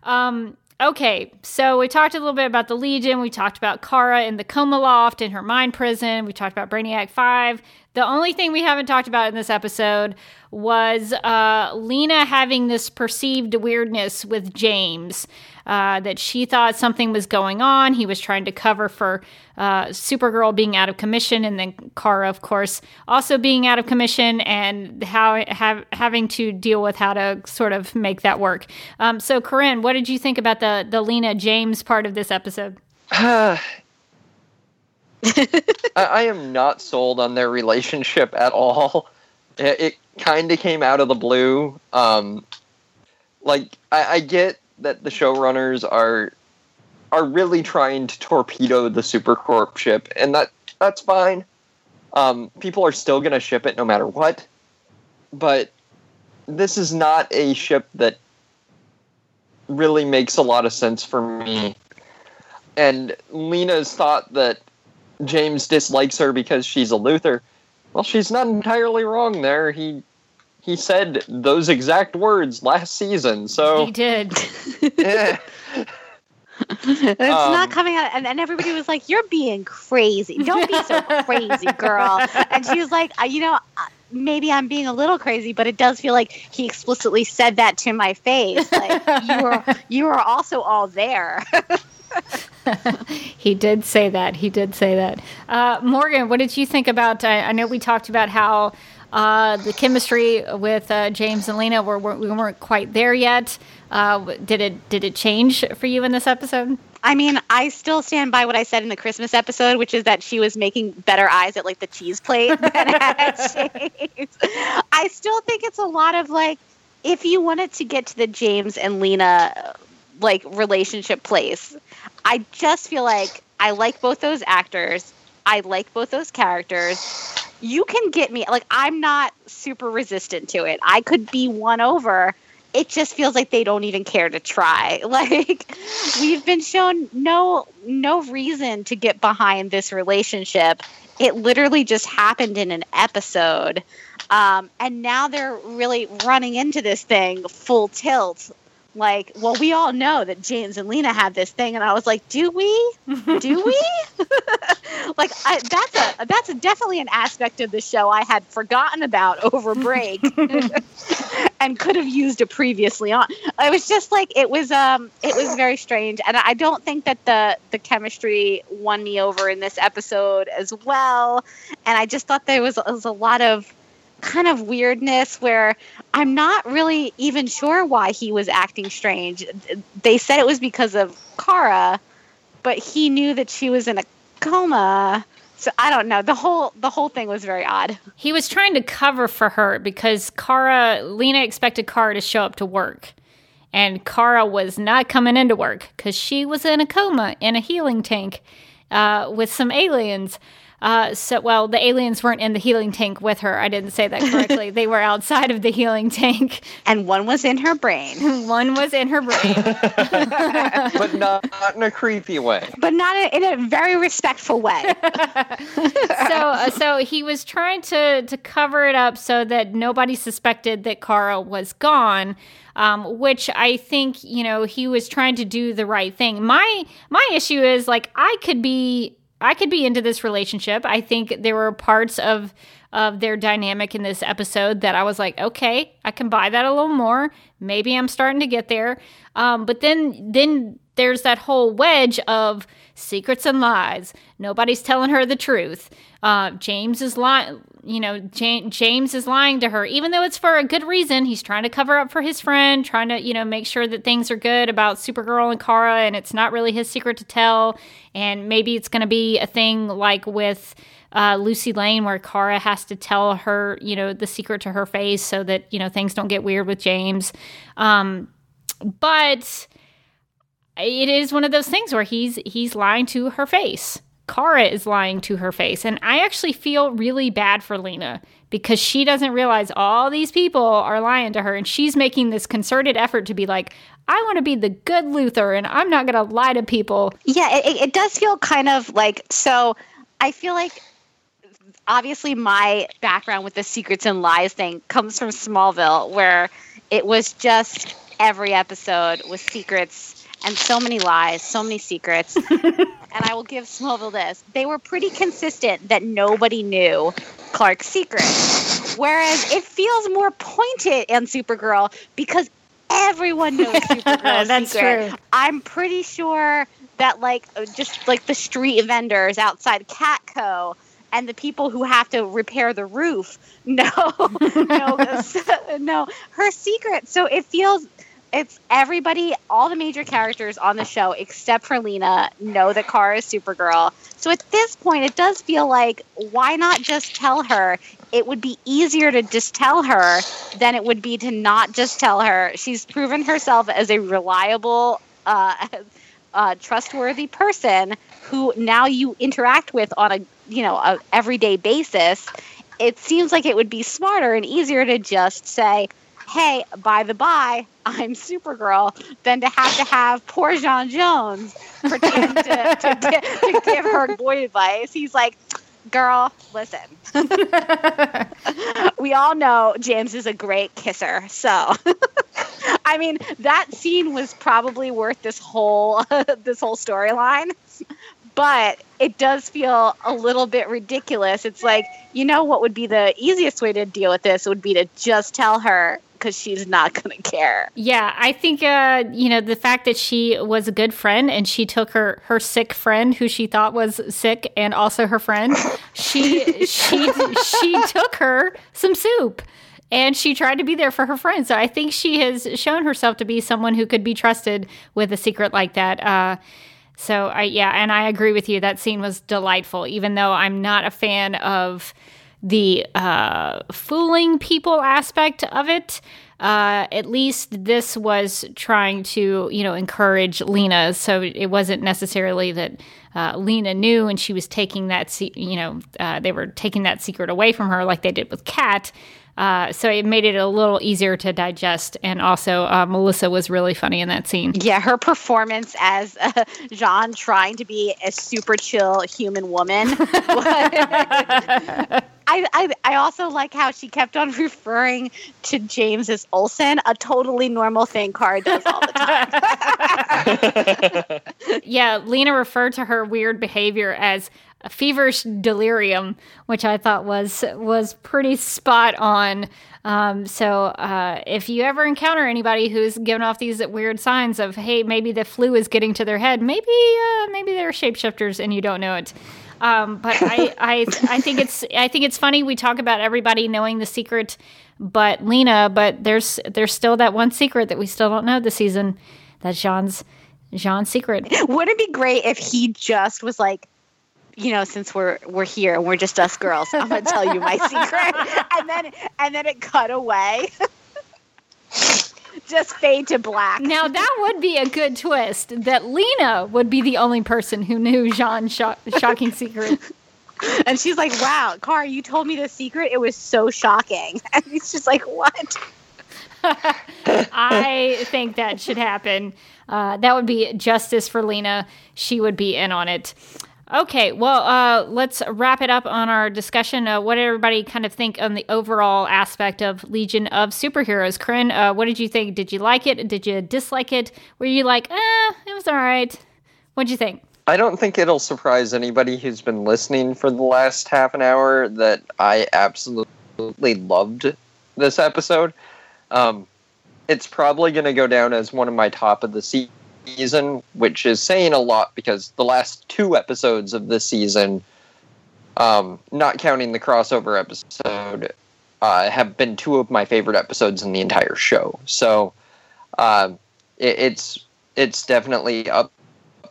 Um, okay, so we talked a little bit about the Legion. We talked about Kara in the coma loft in her mind prison. We talked about Brainiac Five. The only thing we haven't talked about in this episode was uh, Lena having this perceived weirdness with James. Uh, that she thought something was going on. He was trying to cover for uh, Supergirl being out of commission, and then Kara, of course, also being out of commission, and how have, having to deal with how to sort of make that work. Um, so, Corinne, what did you think about the the Lena James part of this episode? *sighs* I, I am not sold on their relationship at all. It, it kind of came out of the blue. Um, like I, I get that the showrunners are are really trying to torpedo the Supercorp ship, and that that's fine. Um, people are still going to ship it no matter what. But this is not a ship that really makes a lot of sense for me. And Lena's thought that James dislikes her because she's a Luthor. Well, she's not entirely wrong there. He he said those exact words last season. So He did. *laughs* it's not Um, coming out, and, and everybody was like, "You're being crazy. Don't be so crazy, girl." And she was like, uh, "You know." uh, Maybe I'm being a little crazy, but it does feel like he explicitly said that to my face. Like you were, *laughs* you were also all there. he did say that. He did say that. Uh, Morgan, what did you think about? I, I know we talked about how uh, the chemistry with uh, James and Lena were, were we weren't quite there yet. Uh, did it did it change for you in this episode? I mean, I still stand by what I said in the Christmas episode, which is that she was making better eyes at like the cheese plate than at James. *laughs* I still think it's a lot of like, if you wanted to get to the James and Lena like relationship place, I just feel like I like both those actors. I like both those characters. You can get me like I'm not super resistant to it. I could be won over it just feels like they don't even care to try. *laughs* Like we've been shown no no reason to get behind this relationship. It literally just happened in an episode. Um, and now they're really running into this thing full tilt. Like, well, we all know that James and Lena have this thing, and I was like, do we? Do *laughs* we? *laughs* like, I, that's a that's a, definitely an aspect of the show I had forgotten about over break, *laughs* and could have used it previously on. It was just like it was um it was very strange, and I don't think that the the chemistry won me over in this episode as well, and I just thought there was, was a lot of kind of weirdness where I'm not really even sure why he was acting strange. They said it was because of Kara, but he knew that she was in a coma. So I don't know. The whole the whole thing was very odd. He was trying to cover for her because Kara Lena expected Kara to show up to work. And Kara was not coming into work because she was in a coma in a healing tank uh, with some aliens. Uh, so, well, the aliens weren't in the healing tank with her. I didn't say that correctly. *laughs* they were outside of the healing tank. And one was in her brain. *laughs* one was in her brain. *laughs* but not, not, in a creepy way. But not in a very respectful way. so, uh, so he was trying to to cover it up so that nobody suspected that Kara was gone. Um, which I think you know he was trying to do the right thing. My my issue is like I could be I could be into this relationship. I think there were parts of of their dynamic in this episode that I was like, okay, I can buy that a little more. Maybe I'm starting to get there. Um, but then then there's that whole wedge of secrets and lies. Nobody's telling her the truth. Uh, James is lying. You know, James is lying to her, even though it's for a good reason. He's trying to cover up for his friend, trying to, you know, make sure that things are good about Supergirl and Kara, and it's not really his secret to tell. And maybe it's going to be a thing like with uh, Lucy Lane, where Kara has to tell her, you know, the secret to her face so that, you know, things don't get weird with James. Um, but it is one of those things where he's he's lying to her face Kara is lying to her face. And I actually feel really bad for Lena because she doesn't realize all these people are lying to her. And she's making this concerted effort to be like, I want to be the good Luthor and I'm not going to lie to people. Yeah, it, it does feel kind of like so. I feel like obviously my background with the secrets and lies thing comes from Smallville, where it was just every episode with secrets and so many lies, so many secrets. *laughs* and I will give Smallville this. They were pretty consistent that nobody knew Clark's secret. Whereas it feels more pointed in Supergirl because everyone knows *laughs* Supergirl's That's secret. True. I'm pretty sure that like uh, just like the street vendors outside Catco and the people who have to repair the roof no no no her secret so it feels it's everybody, all the major characters on the show except for Lena know that Kara is Supergirl. So at this point, it does feel like why not just tell her? It would be easier to just tell her than it would be to not just tell her. She's proven herself as a reliable, uh, *laughs* uh, trustworthy person who now you interact with on a you know a everyday basis. It seems like it would be smarter and easier to just say, hey, by the by, I'm Supergirl, than to have to have poor J'onn J'onzz pretend to, to, *laughs* to, give her boy advice. He's like, girl, listen. *laughs* we all know James is a great kisser, so. *laughs* I mean, that scene was probably worth this whole this whole storyline but it does feel a little bit ridiculous. It's like, you know, what would be the easiest way to deal with this would be to just tell her because she's not *laughs* going to care. Yeah, I think uh, you know the fact that she was a good friend and she took her her sick friend who she thought was sick and also her friend. She she she took her some soup and she tried to be there for her friend. So I think she has shown herself to be someone who could be trusted with a secret like that. Uh, so I yeah, and I agree with you. That scene was delightful, even though I'm not a fan of the uh, fooling people aspect of it. Uh, at least this was trying to, you know, encourage Lena. So it wasn't necessarily that uh, Lena knew and she was taking that, se- you know, uh, they were taking that secret away from her like they did with Cat. Uh, so it made it a little easier to digest. And also, uh, Melissa was really funny in that scene. Yeah, her performance as uh, J'onn trying to be a super chill human woman *laughs* *laughs* I, I I also like how she kept on *laughs* referring to James as Olsen, a totally normal thing Kara does all the time. yeah, Lena referred to her weird behavior as a feverish delirium, which I thought was was pretty spot on. Um, so uh, if you ever encounter anybody who's giving off these weird signs of hey maybe the flu is getting to their head, maybe uh, maybe they're shapeshifters and you don't know it. Um, but I, *laughs* I I think it's I think it's funny we talk about everybody knowing the secret, but Lena, but there's there's still that one secret that we still don't know this season. that J'onn's J'onn's secret. *laughs* Would it be great if he just was like, you know, since we're we're here and we're just us girls, I'm gonna tell you my secret, *laughs* and then and then it cut away. *laughs* just fade to black. Now that would be a good twist. That Lena would be the only person who knew J'onn's sho- shocking secret. *laughs* And she's like, "Wow, Car, you told me the secret. It was so shocking." And he's just like, "What?" I think that should happen. Uh, that would be justice for Lena. She would be in on it. Okay, well, uh, let's wrap it up on our discussion. Uh, what did everybody kind of think on the overall aspect of Legion of Superheroes? Corinne, uh, what did you think? Did you like it? Did you dislike it? Were you like, eh, it was all right? What'd you think? I don't think it'll surprise anybody who's been listening for the last half an hour that I absolutely loved this episode. Um, it's probably going to go down as one of my top of the season season, which is saying a lot because the last two episodes of this season, um, not counting the crossover episode, uh, have been two of my favorite episodes in the entire show. So uh, it, it's it's definitely up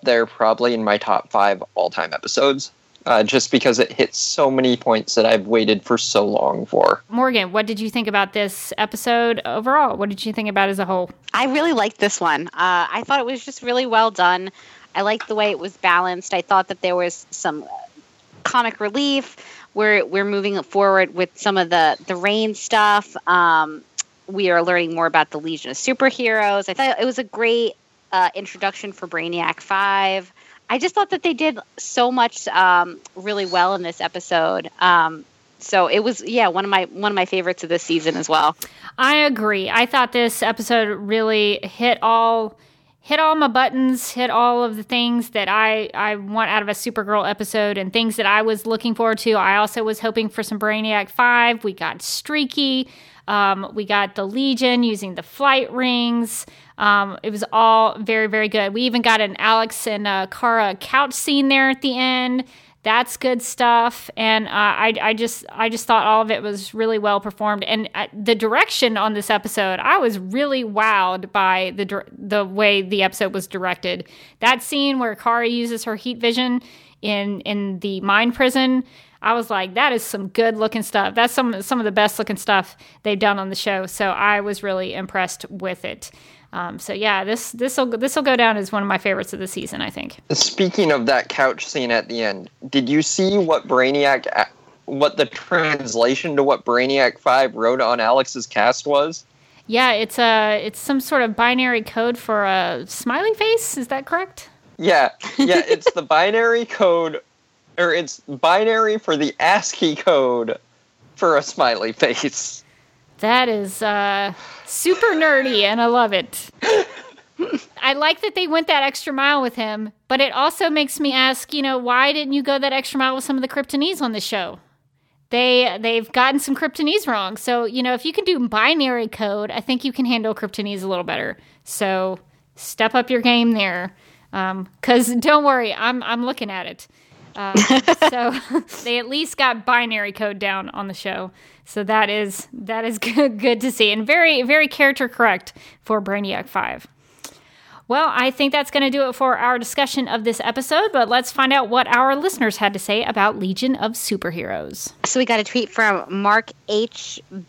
there, probably in my top five all time episodes uh, just because it hits so many points that I've waited for so long for. Morgan, what did you think about this episode overall? What did you think about as a whole? I really liked this one. Uh, I thought it was just really well done. I liked the way it was balanced. I thought that there was some comic relief. We're we're moving forward with some of the the Reign stuff. Um, we are learning more about the Legion of Superheroes. I thought it was a great uh, introduction for Brainiac Five. I just thought that they did so much um, really well in this episode. Um, so it was yeah one of my one of my favorites of this season as well. I agree. I thought this episode really hit all hit all my buttons, hit all of the things that I, I want out of a Supergirl episode and things that I was looking forward to. I also was hoping for some Brainiac 5. We got Streaky. Um, we got the Legion using the flight rings. Um, it was all very, very good. We even got an Alex and uh, Kara couch scene there at the end. That's good stuff, and uh, I, I just, I just thought all of it was really well performed, and uh, the direction on this episode, I was really wowed by the the way the episode was directed. That scene where Kara uses her heat vision in in the mind prison, I was like, that is some good looking stuff. That's some some of the best looking stuff they've done on the show. So I was really impressed with it. Um, so yeah, this this will this will go down as one of my favorites of the season. I think. Speaking of that couch scene at the end, did you see what Brainiac, what the translation to what Brainiac Five wrote on Alex's cast was? Yeah, it's a it's some sort of binary code for a smiley face. Is that correct? Yeah, yeah, *laughs* it's the binary code, or it's binary for the ASCII code for a smiley face. That is uh, super nerdy, and I love it. *laughs* I like that they went that extra mile with him, but it also makes me ask, you know, why didn't you go that extra mile with some of the Kryptonese on the show? They they've gotten some Kryptonese wrong. So, you know, if you can do binary code, I think you can handle Kryptonese a little better. So, step up your game there. Um, cuz don't worry, I'm I'm looking at it. Uh, so *laughs* they at least got binary code down on the show. So that is that is *laughs* good, good to see and very very character correct for Brainiac 5. Well, I think that's going to do it for our discussion of this episode, but let's find out what our listeners had to say about Legion of Superheroes. So we got a tweet from Mark HBPWM,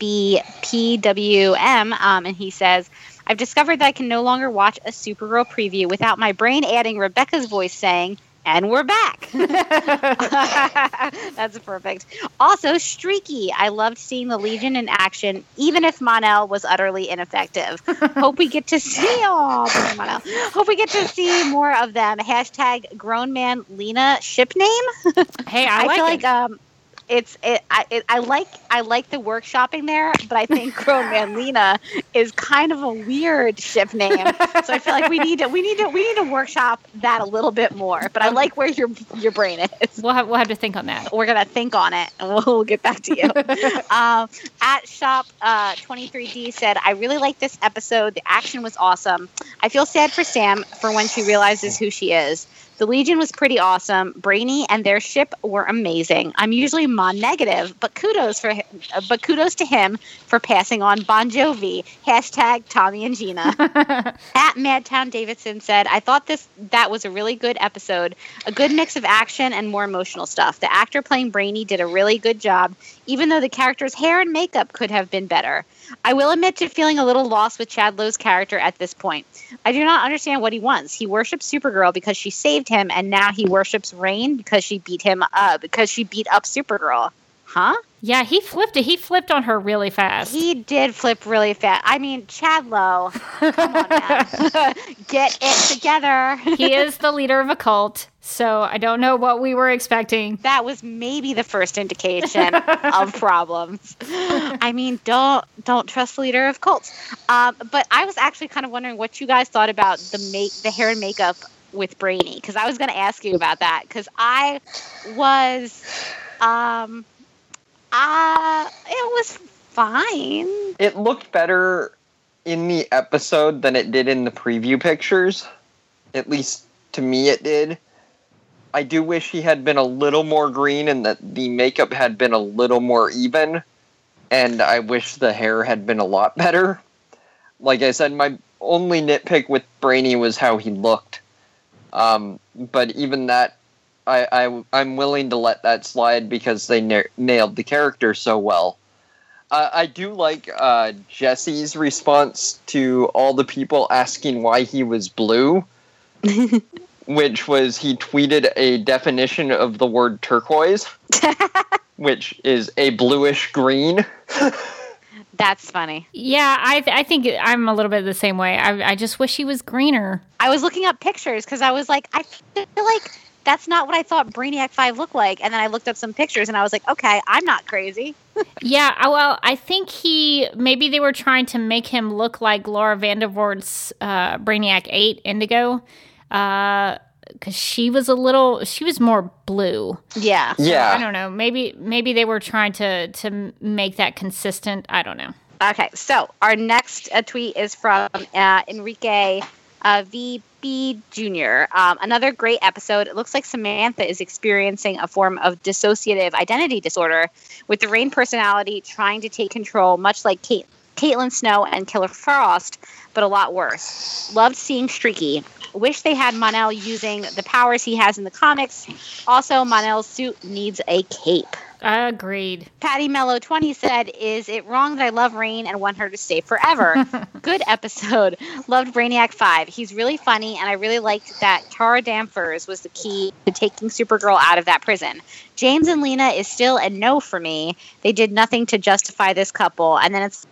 um, and he says, I've discovered that I can no longer watch a Supergirl preview without my brain adding Rebecca's voice saying, and we're back. *laughs* *laughs* That's perfect. Also, Streaky. I loved seeing the Legion in action, even if Mon-El was utterly ineffective. *laughs* Hope we get to see. Oh, Mon-El. Hope we get to see more of them. Hashtag grown man Lena ship name. hey, I, I like feel it. like um, it's it I, it I like I like the workshopping there, but I think *laughs* Grown Man Lena is kind of a weird ship name. So I feel like we need to we need to we need to workshop that a little bit more. But I like where your your brain is. We'll have we'll have to think on that. We're gonna think on it, and we'll, we'll get back to you. *laughs* um, at shop uh, 23D said, "I really like this episode. The action was awesome. I feel sad for Sam for when she realizes who she is." The Legion was pretty awesome. Brainy and their ship were amazing. I'm usually Mon negative, but kudos for him, but kudos to him for passing on Bon Jovi. Hashtag Tommy and Gina. *laughs* At Madtown Davidson said, I thought this that was a really good episode. A good mix of action and more emotional stuff. The actor playing Brainy did a really good job, even though the character's hair and makeup could have been better. I will admit to feeling a little lost with Chad Lowe's character at this point. I do not understand what he wants. He worships Supergirl because she saved him, and now he worships Reign because she beat him up because she beat up Supergirl. Huh? Yeah, he flipped it. He flipped on her really fast. He did flip really fast. I mean, Chad Lowe, come on, man. *laughs* get it together. he is the leader of a cult, so I don't know what we were expecting. That was maybe the first indication of *laughs* problems. I mean, don't don't trust the leader of cults. Um, but I was actually kind of wondering what you guys thought about the make the hair and makeup with Brainy because I was going to ask you about that because I was. Um, uh, it was fine. It looked better in the episode than it did in the preview pictures. At least to me, it did. I do wish he had been a little more green and that the makeup had been a little more even. And I wish the hair had been a lot better. Like I said, my only nitpick with Brainy was how he looked. Um, but even that I, I I'm willing to let that slide because they na- nailed the character so well. Uh, I do like uh, Jesse's response to all the people asking why he was blue, *laughs* which was he tweeted a definition of the word turquoise, *laughs* which is a bluish green. *laughs* That's funny. Yeah, I th- I think I'm a little bit the same way. I I just wish he was greener. I was looking up pictures because I was like, I feel like that's not what I thought Brainiac 5 looked like. And then I looked up some pictures and I was like, okay, I'm not crazy. *laughs* yeah, well, I think he maybe they were trying to make him look like Laura Vandervoort's uh, Brainiac 8 Indigo. Uh, because she was a little she was more blue yeah so, yeah i don't know maybe maybe they were trying to to make that consistent i don't know okay so our next uh, tweet is from uh, enrique uh, VB Jr. Um, another great episode. It looks like Samantha is experiencing a form of dissociative identity disorder with the Reign personality trying to take control, much like Kate, Caitlin Snow and Killer Frost, but a lot worse. Loved seeing Streaky. Wish they had Mon-El using the powers he has in the comics. Also, Mon-El's suit needs a cape. I agreed. Patty Mello 20 said, Is it wrong that I love Reign and want her to stay forever? *laughs* Good episode. Loved Brainiac 5. He's really funny, and I really liked that Kara Danvers was the key to taking Supergirl out of that prison. James and Lena is still a no for me. They did nothing to justify this couple. And then it's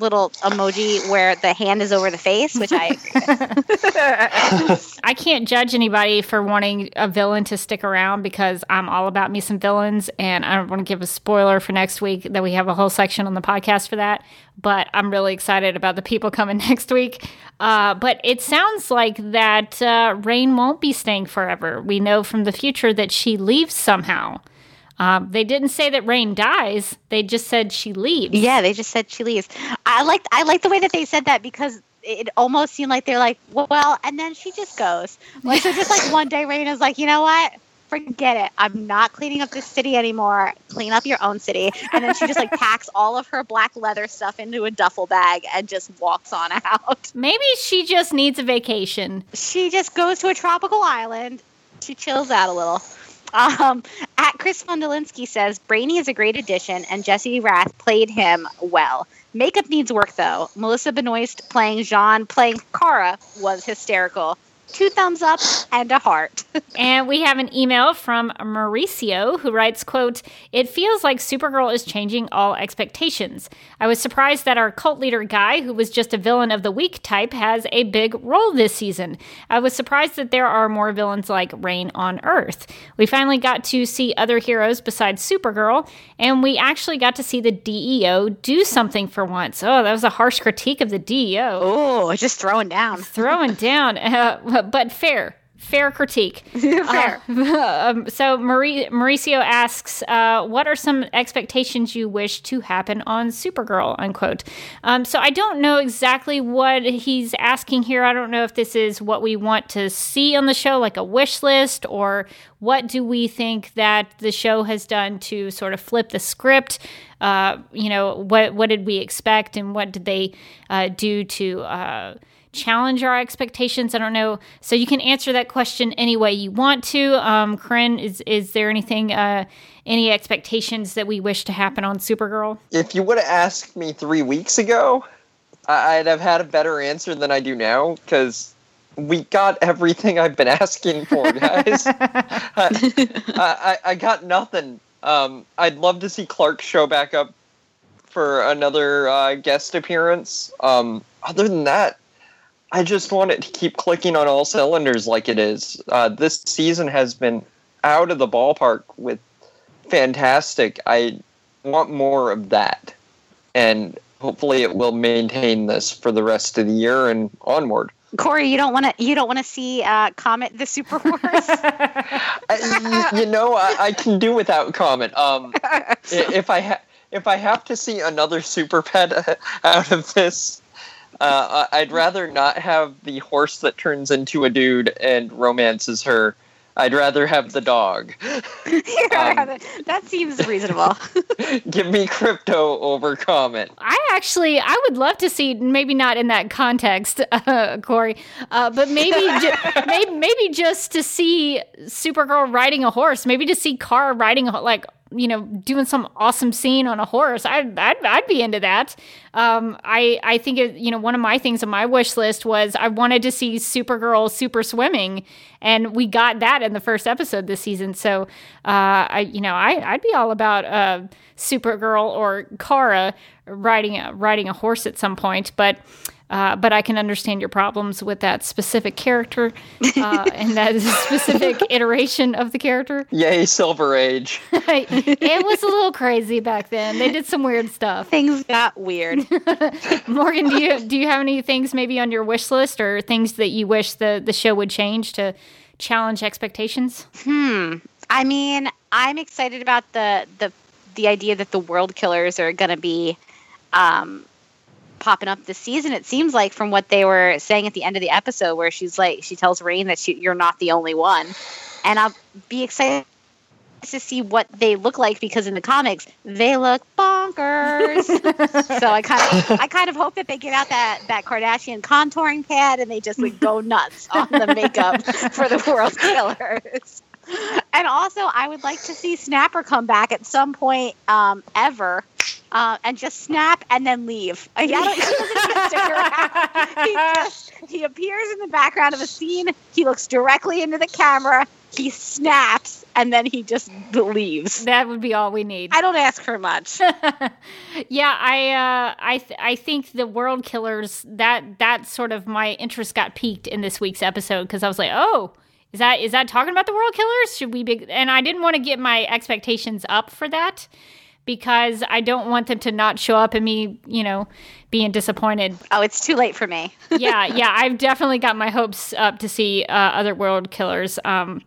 little emoji where the hand is over the face, which I *laughs* I can't judge anybody for wanting a villain to stick around because I'm all about me some villains, and I don't want to give a spoiler for next week that we have a whole section on the podcast for that. But I'm really excited about the people *laughs* coming next week. Uh, but it sounds like that uh, Reign won't be staying forever. We know from the future that she leaves somehow. Um, they didn't say that Reign dies. They just said she leaves. Yeah, they just said she leaves. I liked I like the way that they said that because it almost seemed like they're like, well, and then she just goes. Like so, just like *laughs* one day, Reign is like, you know what? Forget it. I'm not cleaning up this city anymore. Clean up your own city. And then she just like packs all of her black leather stuff into a duffel bag and just walks on out. *laughs* Maybe she just needs a vacation. She just goes to a tropical island. She chills out a little. Um, at Chris Fundalinsky says Brainy is a great addition, and Jesse Rath played him well. Makeup needs work though. Melissa Benoist playing J'onn, playing Kara was hysterical. Two thumbs up and a heart. *laughs* and we have an email from Mauricio who writes, quote, It feels like Supergirl is changing all expectations. I was surprised that our cult leader guy, who was just a villain of the week type, has a big role this season. I was surprised that there are more villains like Reign on Earth. We finally got to see other heroes besides Supergirl, and we actually got to see the DEO do something for once. Oh, that was a harsh critique of the DEO. Oh, just throwing down. Throwing down. *laughs* Uh, *laughs* but fair. Fair critique. *laughs* Fair. Uh, *laughs* um, so Marie, Mauricio asks, uh, "What are some expectations you wish to happen on Supergirl?" Unquote. Um, so I don't know exactly what he's asking here. I don't know if this is what we want to see on the show, like a wish list, or what do we think that the show has done to sort of flip the script. Uh, you know, what what did we expect, and what did they uh, do to uh, challenge our expectations? I don't know. So you can answer that question any way you want to. Um, Corinne, is is there anything, uh, any expectations that we wish to happen on Supergirl? If you would have asked me three weeks ago, I'd have had a better answer than I do now because we got everything I've been asking for, *laughs* guys. I, I, I got nothing. Um, I'd love to see Clark show back up for another uh, guest appearance. Um, other than that, I just want it to keep clicking on all cylinders like it is. Uh, this season has been out of the ballpark with fantastic. I want more of that, and hopefully, it will maintain this for the rest of the year and onward. Corey, you don't want to. You don't want to see uh, Comet the Super *laughs* Horse. I, *laughs* you know, I, I, can do without Comet. Um, *laughs* if I ha- if I have to see another super pet out of this, uh, I'd rather not have the horse that turns into a dude and romances her. I'd rather have the dog. *laughs* um, that seems reasonable. *laughs* give me Krypto over Comet. I actually, I would love to see, maybe not in that context, *laughs* uh, Corey, uh, but maybe, ju- maybe, maybe just to see Supergirl riding a horse. Maybe to see Kara riding a like you know, doing some awesome scene on a horse, I'd, I'd, I'd be into that. Um, I, I think, it, you know, one of my things on my wish list was I wanted to see Supergirl super swimming, and we got that in the first episode this season. So, uh, I, you know, I, I'd be all about uh, Supergirl or Kara riding a, riding a horse at some point, but. Uh, but I can understand your problems with that specific character uh, *laughs* and that specific iteration of the character. Yay, Silver Age. *laughs* it was a little crazy back then. They did some weird stuff. Things got weird. *laughs* Morgan, do you do you have any things maybe on your wish list or things that you wish the the show would change to challenge expectations? Hmm. I mean, I'm excited about the the the idea that the world killers are going to be um, popping up this season. It seems like from what they were saying at the end of the episode, where she's like, she tells Reign that she, you're not the only one, and I'll be excited to see what they look like because in the comics they look bonkers. *laughs* so I kind of, I kind of hope that they get out that that Kardashian contouring pad and they just like go nuts on the makeup for the world killers. *laughs* And also, I would like to see Snapper come back at some point um, ever uh, and just snap and then leave. *laughs* I, don't, he doesn't stick around. He, just, he appears in the background of a scene. He looks directly into the camera. He snaps and then he just leaves. That would be all we need. I don't ask for much. *laughs* yeah, I uh, I th- I think the World Killers that that sort of my interest got peaked in this week's episode because I was like, oh. Is that is that talking about the world killers? Should we be? And I didn't want to get my expectations up for that because I don't want them to not show up and me, you know, being disappointed. Oh, it's too late for me. *laughs* yeah, yeah, I've definitely got my hopes up to see uh, other world killers. Um,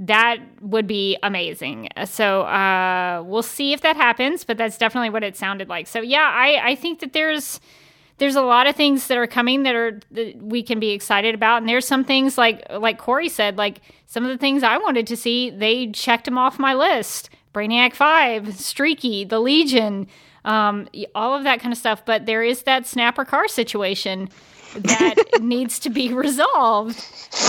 that would be amazing. So uh, we'll see if that happens, but that's definitely what it sounded like. So yeah, I I think that there's there's a lot of things that are coming that are that we can be excited about. And there's some things like like corey said like some of the things i wanted to see they checked them off my list. Brainiac 5 streaky the legion um, all of that kind of stuff. But there is that Snapper Carr situation that needs to be resolved.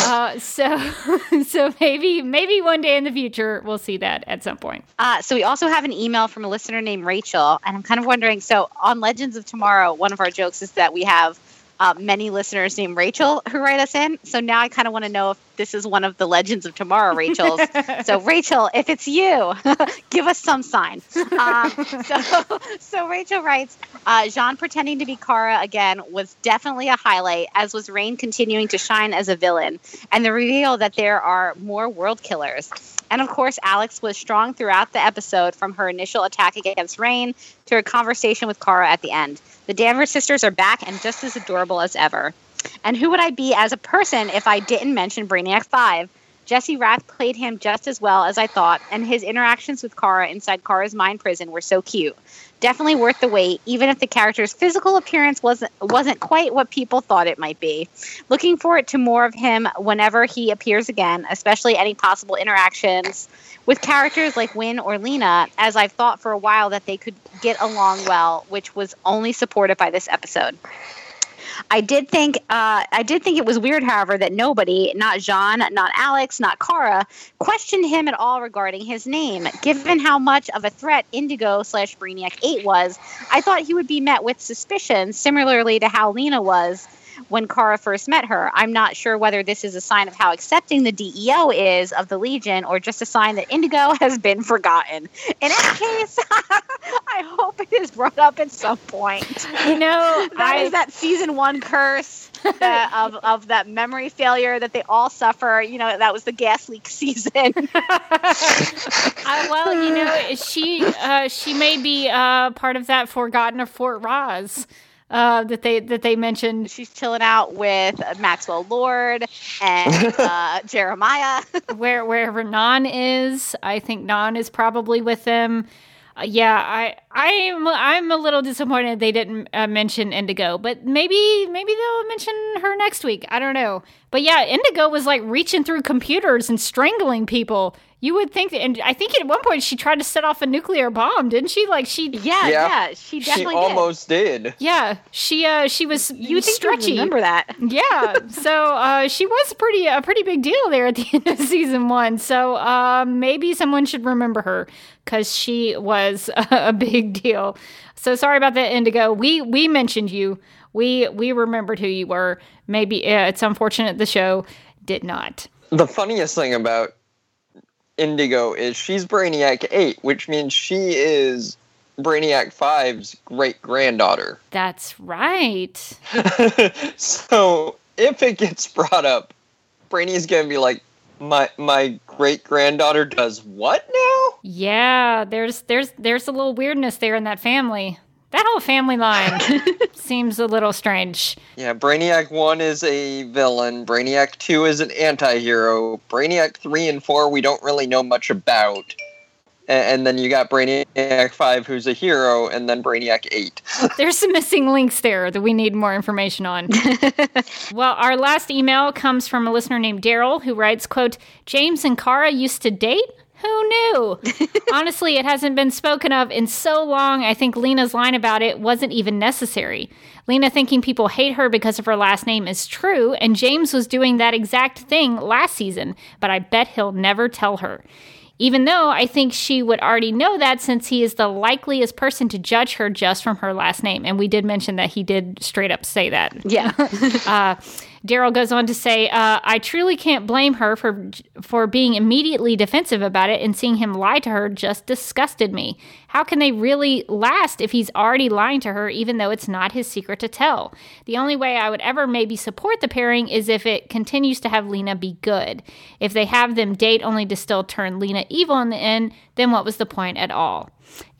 Uh, so *laughs* so maybe maybe one day in the future we'll see that at some point. Uh, so we also have an email from a listener named rachel and i'm kind of wondering so on legends of tomorrow one of our jokes is that we have uh, many listeners named Rachel who write us in. So now I kind of want to know if this is one of the Legends of Tomorrow Rachels. *laughs* so Rachel, if it's you, *laughs* give us some sign. Um, so, *laughs* so Rachel writes, uh, J'onn pretending to be Kara again was definitely a highlight, as was Reign continuing to shine as a villain, and the reveal that there are more world killers. And of course, Alex was strong throughout the episode from her initial attack against Reign to her conversation with Kara at the end. The Danvers sisters are back and just as adorable as ever. And who would I be as a person if I didn't mention Brainiac 5? Jesse Rath played him just as well as I thought, and his interactions with Kara inside Kara's mind prison were so cute. Definitely worth the wait, even if the character's physical appearance wasn't wasn't quite what people thought it might be. Looking forward to more of him whenever he appears again, especially any possible interactions with characters like Winn or Lena, as I've thought for a while that they could get along well, which was only supported by this episode. I did think uh, I did think it was weird, however, that nobody, not J'onn, not Alex, not Kara, questioned him at all regarding his name. Given how much of a threat Indigo slash Brainiac Eight was, I thought he would be met with suspicion, similarly to how Lena was when Kara first met her. I'm not sure whether this is a sign of how accepting the DEO is of the Legion or just a sign that Indigo *laughs* has been forgotten. In any case, *laughs* I hope it is brought up at some point. You know, *laughs* that I, is that season one curse that, of, of that memory failure that they all suffer. You know, that was the gas leak season. I, well, you know, she uh, she may be uh, part of that forgotten of Fort Rozz uh, that they that they mentioned. She's chilling out with Maxwell Lord and *laughs* uh, Jeremiah. *laughs* Where wherever Non is, I think Non is probably with them. Uh, yeah, I I'm I'm a little disappointed they didn't uh, mention Indigo, but maybe maybe they'll mention her next week. I don't know. But yeah, Indigo was like reaching through computers and strangling people. You would think, that, and I think at one point she tried to set off a nuclear bomb, didn't she? Like she, yeah, yeah, yeah she definitely she almost did. did. Yeah, she uh she was you stretchy. remember that? yeah, *laughs* so uh, she was pretty a pretty big deal there at the end of season one. So uh, maybe someone should remember her because she was *laughs* a big deal. So sorry about that, Indigo. We we mentioned you. We we remembered who you were. Maybe uh, it's unfortunate the show did not. The funniest thing about Indigo is she's Brainiac 8, which means she is Brainiac 5's great granddaughter. That's right. *laughs* so if it gets brought up, Brainy's going to be like, my my great granddaughter does what now? Yeah, there's there's there's a little weirdness there in that family. That whole family line *laughs* seems a little strange. Yeah, Brainiac 1 is a villain, Brainiac 2 is an anti hero, Brainiac 3 and 4 we don't really know much about. And then you got Brainiac 5, who's a hero, and then Brainiac 8. *laughs* There's some missing links there that we need more information on. *laughs* well, our last email comes from a listener named Daryl who writes, quote, James and Kara used to date? Who knew? *laughs* Honestly, it hasn't been spoken of in so long, I think Lena's line about it wasn't even necessary. Lena thinking people hate her because of her last name is true, and James was doing that exact thing last season, but I bet he'll never tell her. Even though I think she would already know that since he is the likeliest person to judge her just from her last name. And we did mention that he did straight up say that. Yeah. *laughs* uh, Daryl goes on to say, uh, "I truly can't blame her for for being immediately defensive about it, and seeing him lie to her just disgusted me. How can they really last if he's already lying to her, even though it's not his secret to tell? The only way I would ever maybe support the pairing is if it continues to have Lena be good. If they have them date only to still turn Lena evil in the end, then what was the point at all?"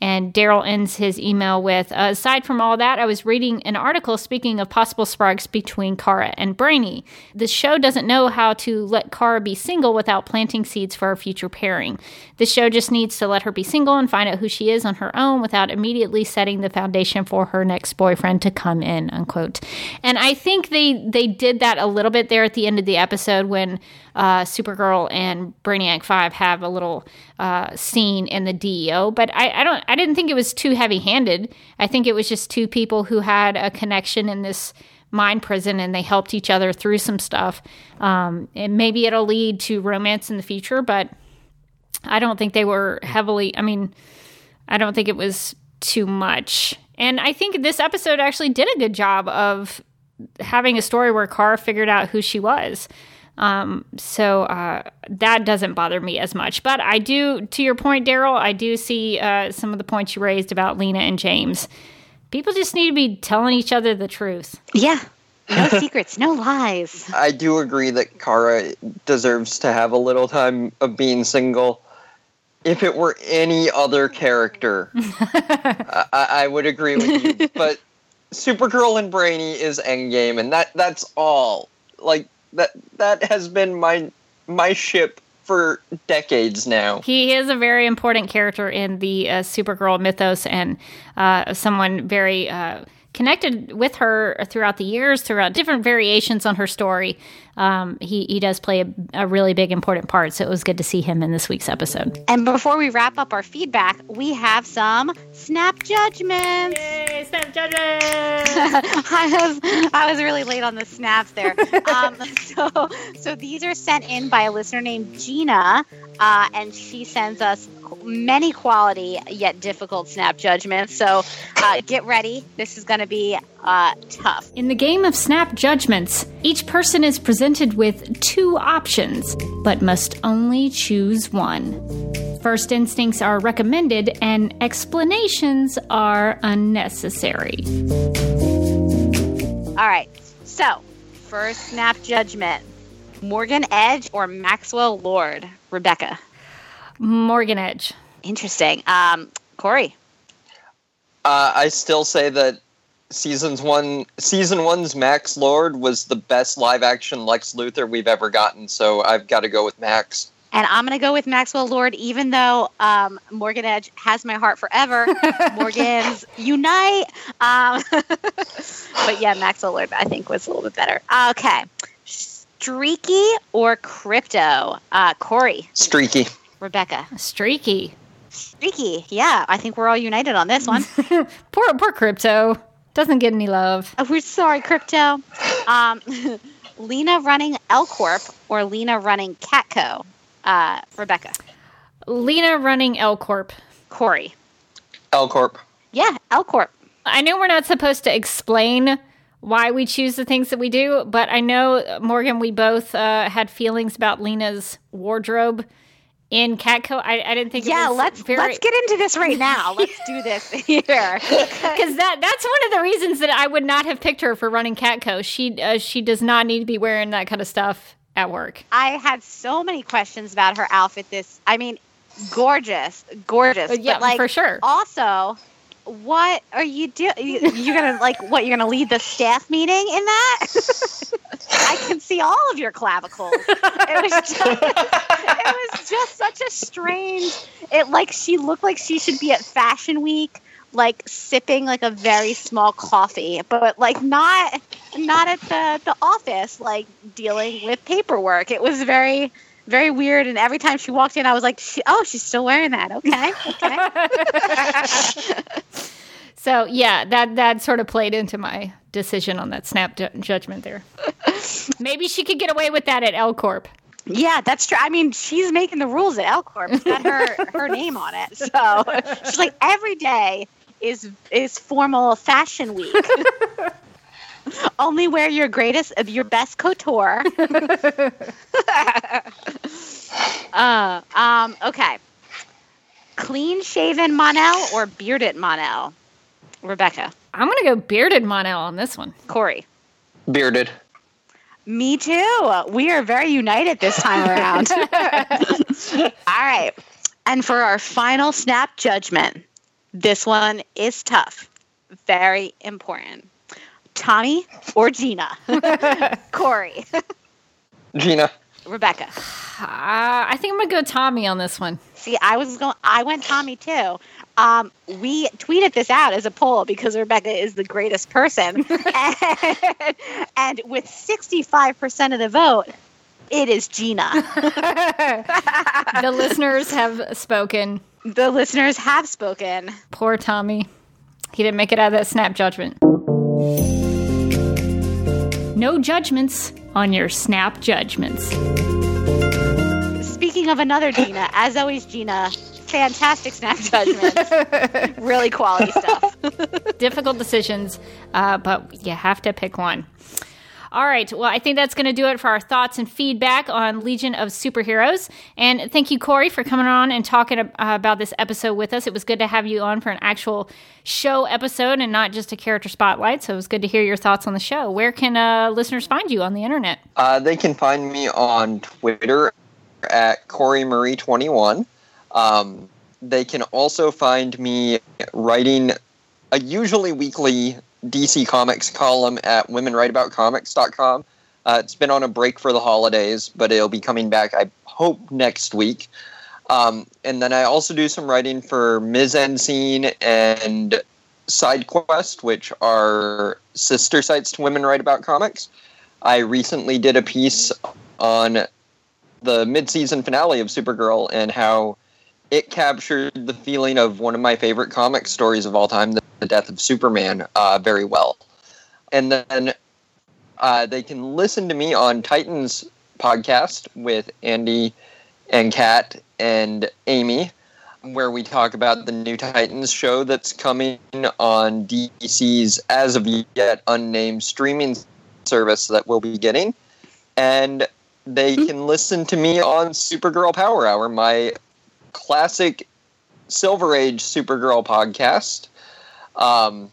And Daryl ends his email with uh, Aside from all that, I was reading an article speaking of possible sparks between Kara and Brainy. The show doesn't know how to let Kara be single without planting seeds for a future pairing. The show just needs to let her be single and find out who she is on her own without immediately setting the foundation for her next boyfriend to come in, unquote. And I think they, they did that a little bit there at the end of the episode when uh, Supergirl and Brainiac 5 have a little uh, scene in the DEO, but I, I don't I didn't think it was too heavy-handed. I think it was just two people who had a connection in this mind prison and they helped each other through some stuff. Um, and maybe it'll lead to romance in the future, but I don't think they were heavily. I mean, I don't think it was too much. And I think this episode actually did a good job of having a story where Kara figured out who she was. Um, so uh, that doesn't bother me as much. But I do, to your point, Daryl, I do see uh, some of the points you raised about Lena and James. People just need to be telling each other the truth. Yeah. No *laughs* secrets, no lies. I do agree that Kara deserves to have a little time of being single. If it were any other character, *laughs* I, I would agree with you. But Supergirl and Brainy is Endgame, and that that's all. Like that that has been my my ship for decades now. He is a very important character in the uh, Supergirl mythos and uh, someone very uh, connected with her throughout the years, throughout different variations on her story. Um, he, he does play a, a, really big, important part. So it was good to see him in this week's episode. And before we wrap up our feedback, we have some snap judgments. Yay, snap judgments! *laughs* I was I was really late on the snaps there. Um, *laughs* so so these are sent in by a listener named Gina, uh, and she sends us many quality yet difficult snap judgments. So uh, get ready. This is going to be uh, tough. In the game of snap judgments, each person is presented with two options, but must only choose one. First instincts are recommended, and explanations are unnecessary. All right. So, first snap judgment Morgan Edge or Maxwell Lord? Rebecca. Morgan Edge. Interesting. Um, Corey. Uh, I still say that seasons one, season one's Max Lord was the best live action Lex Luthor we've ever gotten. So I've got to go with Max. And I'm going to go with Maxwell Lord, even though um, Morgan Edge has my heart forever. *laughs* Morgan's unite. Um, *laughs* but yeah, Maxwell Lord, I think, was a little bit better. Okay. Streaky or Krypto? Uh, Corey. Streaky. Rebecca. Streaky. Streaky. Yeah, I think we're all united on this one. *laughs* poor, poor Krypto. Doesn't get any love. Oh, we're sorry, Krypto. Um, *laughs* Lena running L Corp or Lena running Catco? Uh, Rebecca. Lena running L Corp. Corey. L Corp. Yeah, L Corp. I know we're not supposed to explain why we choose the things that we do, but I know, Morgan, we both uh, had feelings about Lena's wardrobe in Catco. I, I didn't think. Yeah, let's very... let's get into this right now. *laughs* let's do this *laughs* here *laughs* because that that's one of the reasons that I would not have picked her for running Catco. She uh, she does not need to be wearing that kind of stuff at work. I had so many questions about her outfit. This, I mean, gorgeous, gorgeous. Uh, yeah, but like, for sure. Also, what are you doing? You're gonna like what? You're gonna lead the staff meeting in that? I can see all of your clavicles. It was just, it was just such a strange. It like she looked like she should be at Fashion Week, like sipping like a very small coffee, but like not not at the the office, like dealing with paperwork. It was very very weird. And every time she walked in, I was like, she, "Oh, she's still wearing that. Okay, okay." *laughs* so yeah, that that sort of played into my decision on that snap ju- judgment there. Maybe she could get away with that at L Corp. Yeah, that's true. I mean, she's making the rules at L Corp. It's got her her name on it. So she's like every day is is formal fashion week. *laughs* *laughs* Only wear your greatest, of your best couture. *laughs* *laughs* uh, um, okay. Clean shaven Mon-El or bearded Mon-El? Rebecca. I'm going to go bearded Mon-El on this one. Corey. Bearded. Me too. We are very united this time around. All right. And for our final snap judgment, this one is tough. Very important. Tommy or Gina? *laughs* Corey. Gina. Rebecca. Uh, I think I'm gonna go Tommy on this one. See, I was going. I went Tommy too. Um, we tweeted this out as a poll because Rebecca is the greatest person, and, *laughs* *laughs* and with 65% of the vote, it is Gina. the listeners have spoken. The listeners have spoken. Poor Tommy. He didn't make it out of that snap judgment. No judgments on your snap judgments. Speaking of another Gina, as always, Gina, fantastic snap judgment. *laughs* really quality stuff. difficult decisions, uh, but you have to pick one. All right. Well, I think that's going to do it for our thoughts and feedback on Legion of Superheroes. And thank you, Corey, for coming on and talking about this episode with us. It was good to have you on for an actual show episode and not just a character spotlight. So it was good to hear your thoughts on the show. Where can uh, listeners find you on the internet? Uh, they can find me on Twitter at Corey Marie 21. Um, they can also find me writing a usually weekly DC Comics column at womenwriteaboutcomics.com. Uh, it's been on a break for the holidays, but it'll be coming back, I hope, next week. Um, and then I also do some writing for Ms. Scene and SideQuest, which are sister sites to Women Write About Comics. I recently did a piece on the mid-season finale of Supergirl and how it captured the feeling of one of my favorite comic stories of all time, the, the death of Superman, uh, very well. And then uh, they can listen to me on Titans podcast with Andy and Kat and Amy, where we talk about the new Titans show that's coming on DC's as of yet unnamed streaming service that we'll be getting. And they mm-hmm. can listen to me on Supergirl Power Hour, my classic Silver Age Supergirl podcast. Um,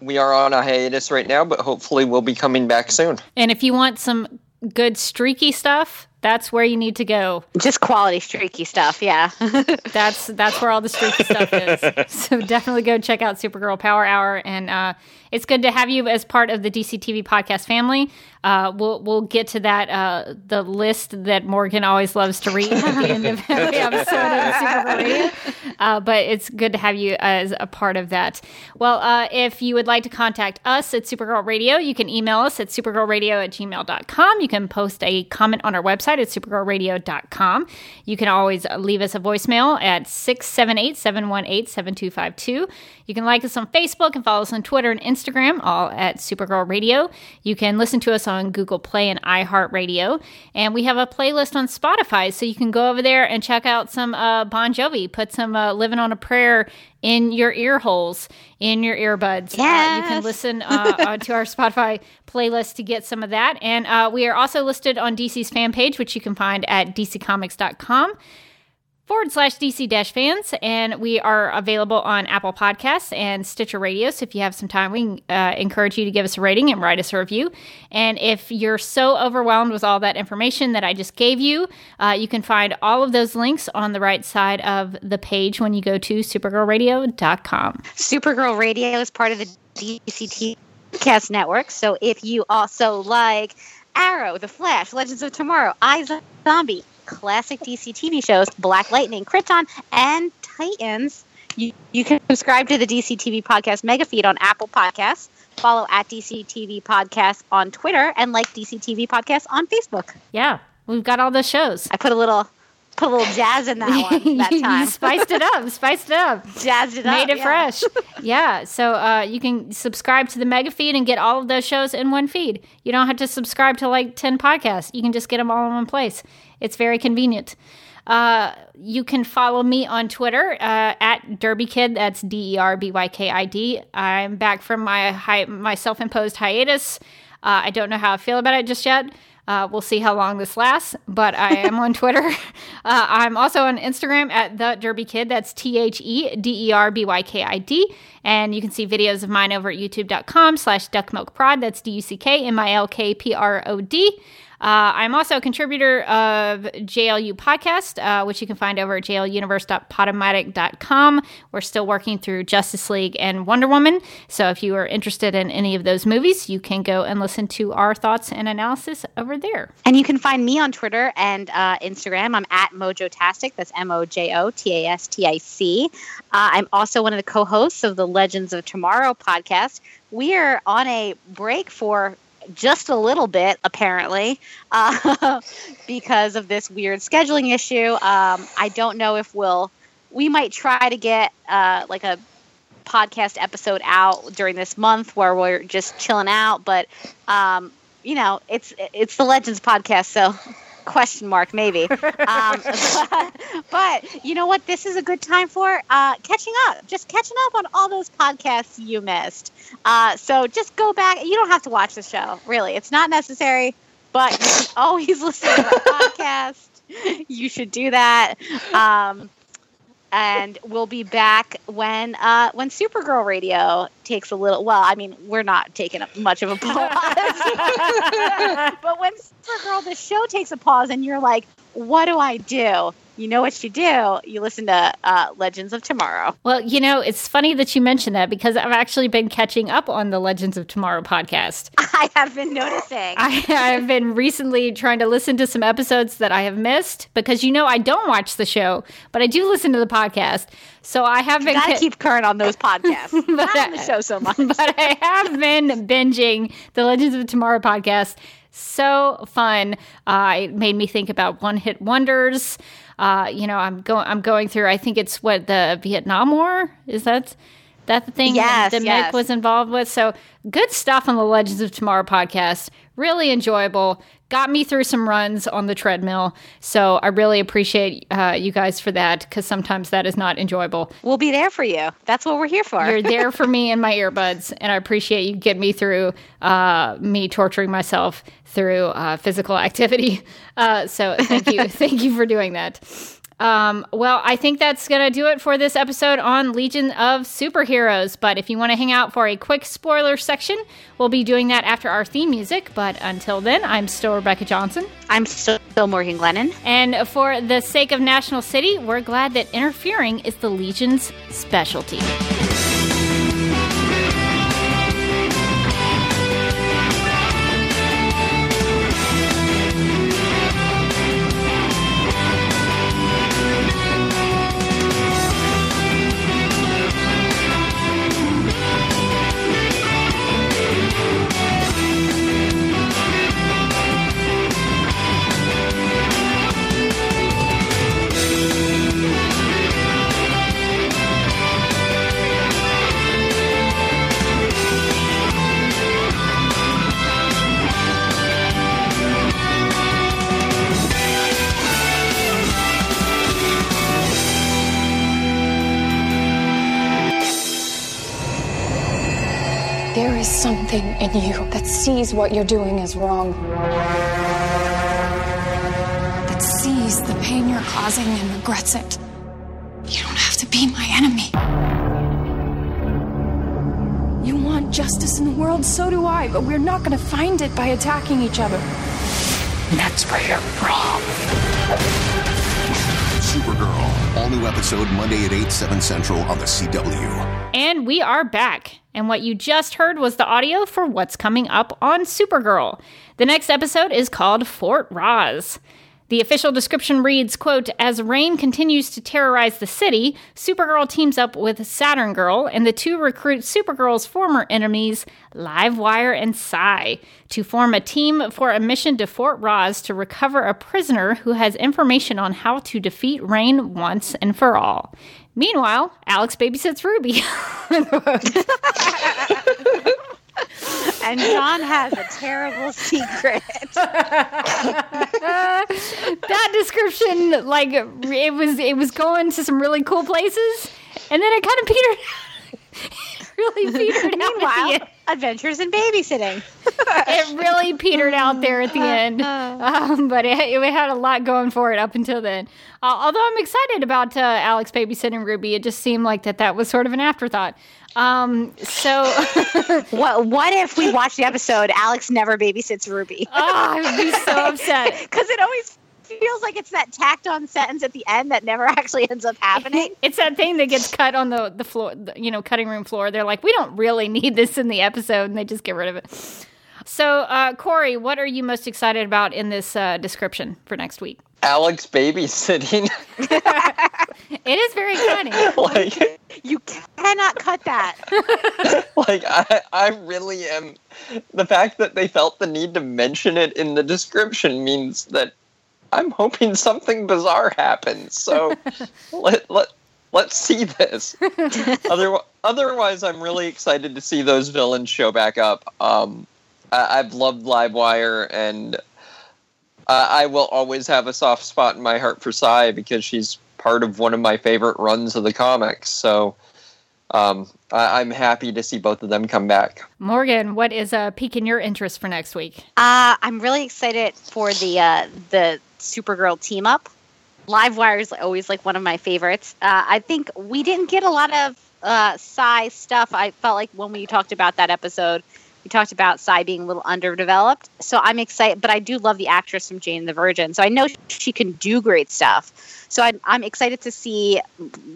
we are on a hiatus right now, but hopefully we'll be coming back soon. And if you want some good streaky stuff, that's where you need to go. Just quality streaky stuff, yeah. *laughs* that's that's where all the streaky stuff is. *laughs* So definitely go check out Supergirl Power Hour, and uh, it's good to have you as part of the DC TV podcast family. Uh, we'll we'll get to that uh, the list that Morgan always loves to read at the end of *laughs* every episode of Supergirl Radio. Uh, but it's good to have you as a part of that. Well, uh, if you would like to contact us at Supergirl Radio, you can email us at supergirlradio at gmail.com. You can post a comment on our website at supergirlradio.com. You can always leave us a voicemail at 678 718 7252. You can like us on Facebook and follow us on Twitter and Instagram, all at Supergirl Radio. You can listen to us on Google Play and iHeartRadio. And we have a playlist on Spotify, so you can go over there and check out some uh, Bon Jovi, put some uh, Living on a Prayer in your ear holes, in your earbuds. Yes. Uh, you can listen uh, to our Spotify playlist to get some of that. And uh, we are also listed on DC's fan page, which you can find at dccomics.com forward slash DC dash fans. And we are available on Apple Podcasts and Stitcher Radio. So if you have some time, we uh, encourage you to give us a rating and write us a review. And if you're so overwhelmed with all that information that I just gave you, uh, you can find all of those links on the right side of the page when you go to supergirlradio.com. Supergirl Radio is part of the DCT Cast Network. So if you also like Arrow, The Flash, Legends of Tomorrow, I Zombie, classic DC TV shows, Black Lightning, Krypton, and Titans. You, you can subscribe to the DC TV Podcast mega feed on Apple Podcasts, follow at DC TV Podcast on Twitter, and like DC TV Podcast on Facebook. Yeah, we've got all the shows. I put a little put a little jazz in that one that *laughs* time. spiced it up, spiced it up, *laughs* jazzed it up, made it yeah. fresh. yeah, so uh, you can subscribe to the mega feed and get all of those shows in one feed. You don't have to subscribe to like ten podcasts. You can just get them all in one place. It's very convenient. Uh, you can follow me on Twitter uh, at Derby Kid. That's D E R B Y K I D. I'm back from my hi- my self imposed hiatus. Uh, I don't know how I feel about it just yet. Uh, we'll see how long this lasts, but I am on Twitter. *laughs* Uh, I'm also on Instagram at the Derby Kid. That's T H E D E R B Y K I D. And you can see videos of mine over at youtube.com slash duckmilkprod. That's D U C K M I L K P R O D. Uh, I'm also a contributor of JLU Podcast, uh, which you can find over at jluniverse.podomatic.com. We're still working through Justice League and Wonder Woman. So if you are interested in any of those movies, you can go and listen to our thoughts and analysis over there. And you can find me on Twitter and uh, Instagram. I'm at Mojotastic. That's M O J O T A S T I C. Uh, I'm also one of the co hosts of the Legends of Tomorrow podcast. We are on a break for just a little bit, apparently, *laughs* uh, because of this weird scheduling issue. Um, I don't know if we'll, we might try to get uh, like a podcast episode out during this month where we're just chilling out, but um, you know, it's it's the Legends podcast, so *laughs* Question mark, maybe. *laughs* Um, but, *laughs* but you know what? This is a good time for uh, catching up. Just catching up on all those podcasts you missed. Uh, so just go back. You don't have to watch the show, really. It's not necessary, but you can *laughs* always listen to our podcast. You should do that. Um, and we'll be back when uh, when Supergirl Radio takes a little. Well, I mean, we're not taking up much of a pause, *laughs* *laughs* but when Supergirl the show takes a pause, and you're like, "What do I do?" You know what you do? You listen to uh, Legends of Tomorrow. Well, you know, it's funny that you mentioned that because I've actually been catching up on the Legends of Tomorrow podcast. *laughs* I have been noticing. I, I've been recently trying to listen to some episodes that I have missed because you know I don't watch the show, but I do listen to the podcast. So I have been Gotta ca- keep current on those podcasts. *laughs* Not on the show so *laughs* much. but I have been binging the Legends of Tomorrow podcast. So fun. Uh, it made me think about one hit wonders. Uh, you know, I'm going. I'm going through. I think it's what the Vietnam War is that. That the thing Yes, that yes. Mick was involved with. So good stuff on the Legends of Tomorrow podcast. Really enjoyable. Got me through some runs on the treadmill. So I really appreciate uh, you guys for that because sometimes that is not enjoyable. We'll be there for you. That's what we're here for. You're there *laughs* for me and my earbuds, and I appreciate you get me through uh, me torturing myself through uh, physical *laughs* activity. Uh, so thank you, *laughs* thank you for doing that. Um, well, I think that's going to do it for this episode on Legion of Superheroes. But if you want to hang out for a quick spoiler section, we'll be doing that after our theme music. But until then, I'm still Rebecca Johnson. I'm still still Morgan Glennon. And for the sake of National City, we're glad that interfering is the Legion's specialty. There is something in you that sees what you're doing is wrong. That sees the pain you're causing and regrets it. You don't have to be my enemy. You want justice in the world, so do I, but we're not going to find it by attacking each other. And that's where you're wrong. Supergirl. All new episode Monday at 8, 7 Central on the CW. And we are back. And what you just heard was the audio for what's coming up on Supergirl. The next episode is called Fort Rozz. The official description reads, quote, As Reign continues to terrorize the city, Supergirl teams up with Saturn Girl, and the two recruit Supergirl's former enemies, Livewire and Psi, to form a team for a mission to Fort Rozz to recover a prisoner who has information on how to defeat Reign once and for all. Meanwhile, Alex babysits Ruby. *laughs* And J'onn has a terrible secret. that description, like it was, it was going to some really cool places, and then it kind of petered, *laughs* really petered out. At the Meanwhile, adventures in babysitting. *laughs* It really petered out there at the end, um, but it, it had a lot going for it up until then. Uh, although I'm excited about uh, Alex babysitting Ruby, it just seemed like that that was sort of an afterthought. Um, so, *laughs* What What if we watch the episode? Alex never babysits Ruby oh, I would be so upset. because it always feels like it's that tacked on sentence at the end that never *laughs* actually ends up happening. *laughs* It's that thing that gets cut on the the floor, the, you know, cutting room floor. They're like, we don't really need this in the episode, and they just get rid of it. So, uh, Corey, what are you most excited about in this uh, description for next week? Alex babysitting. *laughs* It is very exciting. like, You cannot cut that. like I, I really am. The fact that they felt the need to mention it in the description means that I'm hoping something bizarre happens. So *laughs* let let let's see this. Other, otherwise, I'm really excited to see those villains show back up. Um, I, I've loved Livewire and Uh, I will always have a soft spot in my heart for Psi because she's part of one of my favorite runs of the comics. So um, I- am happy to see both of them come back. Morgan, what is a uh, piquing your interest for next week? Uh, I'm really excited for the uh, the Supergirl team up. Livewire is always like one of my favorites. Uh, I think we didn't get a lot of uh, stuff. I felt like when we talked about that episode, we talked about Psi being a little underdeveloped. So I'm excited, but I do love the actress from Jane the Virgin. So I know she can do great stuff. So I'm, I'm excited to see a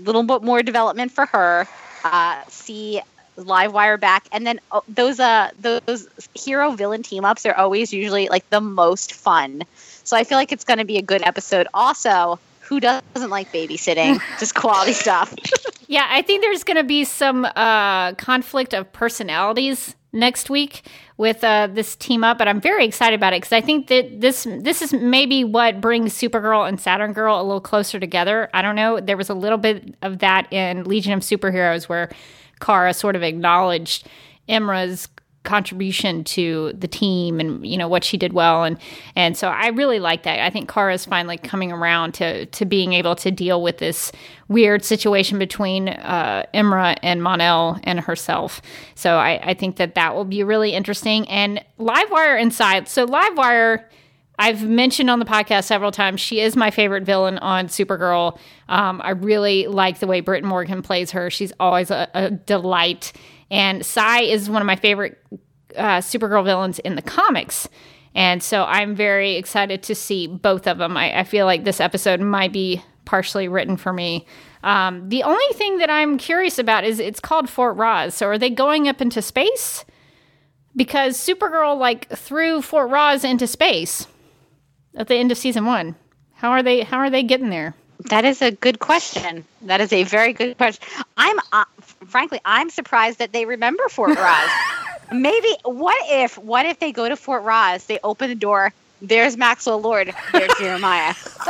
little bit more development for her. Uh, see Livewire back, and then oh, those uh those hero villain team ups are always usually like the most fun. So I feel like it's going to be a good episode. Also, who doesn't like babysitting? *laughs* Just quality stuff. *laughs* yeah, I think there's going to be some uh, conflict of personalities next week with uh, this team up, but I'm very excited about it because I think that this this is maybe what brings Supergirl and Saturn Girl a little closer together. I don't know. There was a little bit of that in Legion of Superheroes where Kara sort of acknowledged Imra's contribution to the team and you know what she did well and and so I really like that. I think Kara is finally coming around to to being able to deal with this weird situation between uh, Imra and Mon-El and herself. So I, I think that that will be really interesting. And Livewire inside. So Livewire. I've mentioned on the podcast several times, she is my favorite villain on Supergirl. Um, I really like the way Brit Morgan plays her. She's always a, a delight. And Psi is one of my favorite uh, Supergirl villains in the comics. And so I'm very excited to see both of them. I, I feel like this episode might be partially written for me. Um, the only thing that I'm curious about is it's called Fort Rozz. So are they going up into space? Because Supergirl like threw Fort Rozz into space at the end of season one. How are they? How are they getting there? That is a good question. That is a very good question. I'm uh, frankly, I'm surprised that they remember Fort *laughs* Rozz. Maybe what if what if they go to Fort Rozz, they open the door, there's Maxwell Lord, there's *laughs* Jeremiah. *laughs*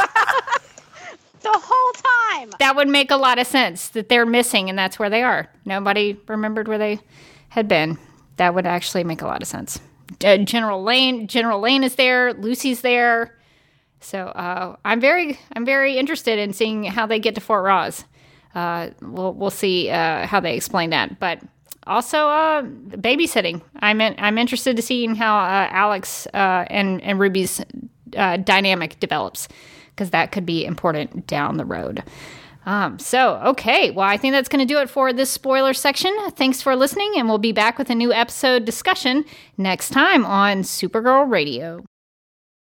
the whole time. That would make a lot of sense that they're missing and that's where they are. Nobody remembered where they had been. That would actually make a lot of sense. Uh, General Lane, General Lane is there. Lucy's there. So uh, I'm very, I'm very interested in seeing how they get to Fort Rozz. Uh, we'll we'll see uh, how they explain that. But also uh, babysitting. I'm in, I'm interested to seeing how uh, Alex uh, and and Ruby's dynamic develops because that could be important down the road. Um, so, okay. Well, I think that's going to do it for this spoiler section. Thanks for listening, and we'll be back with a new episode discussion next time on Supergirl Radio.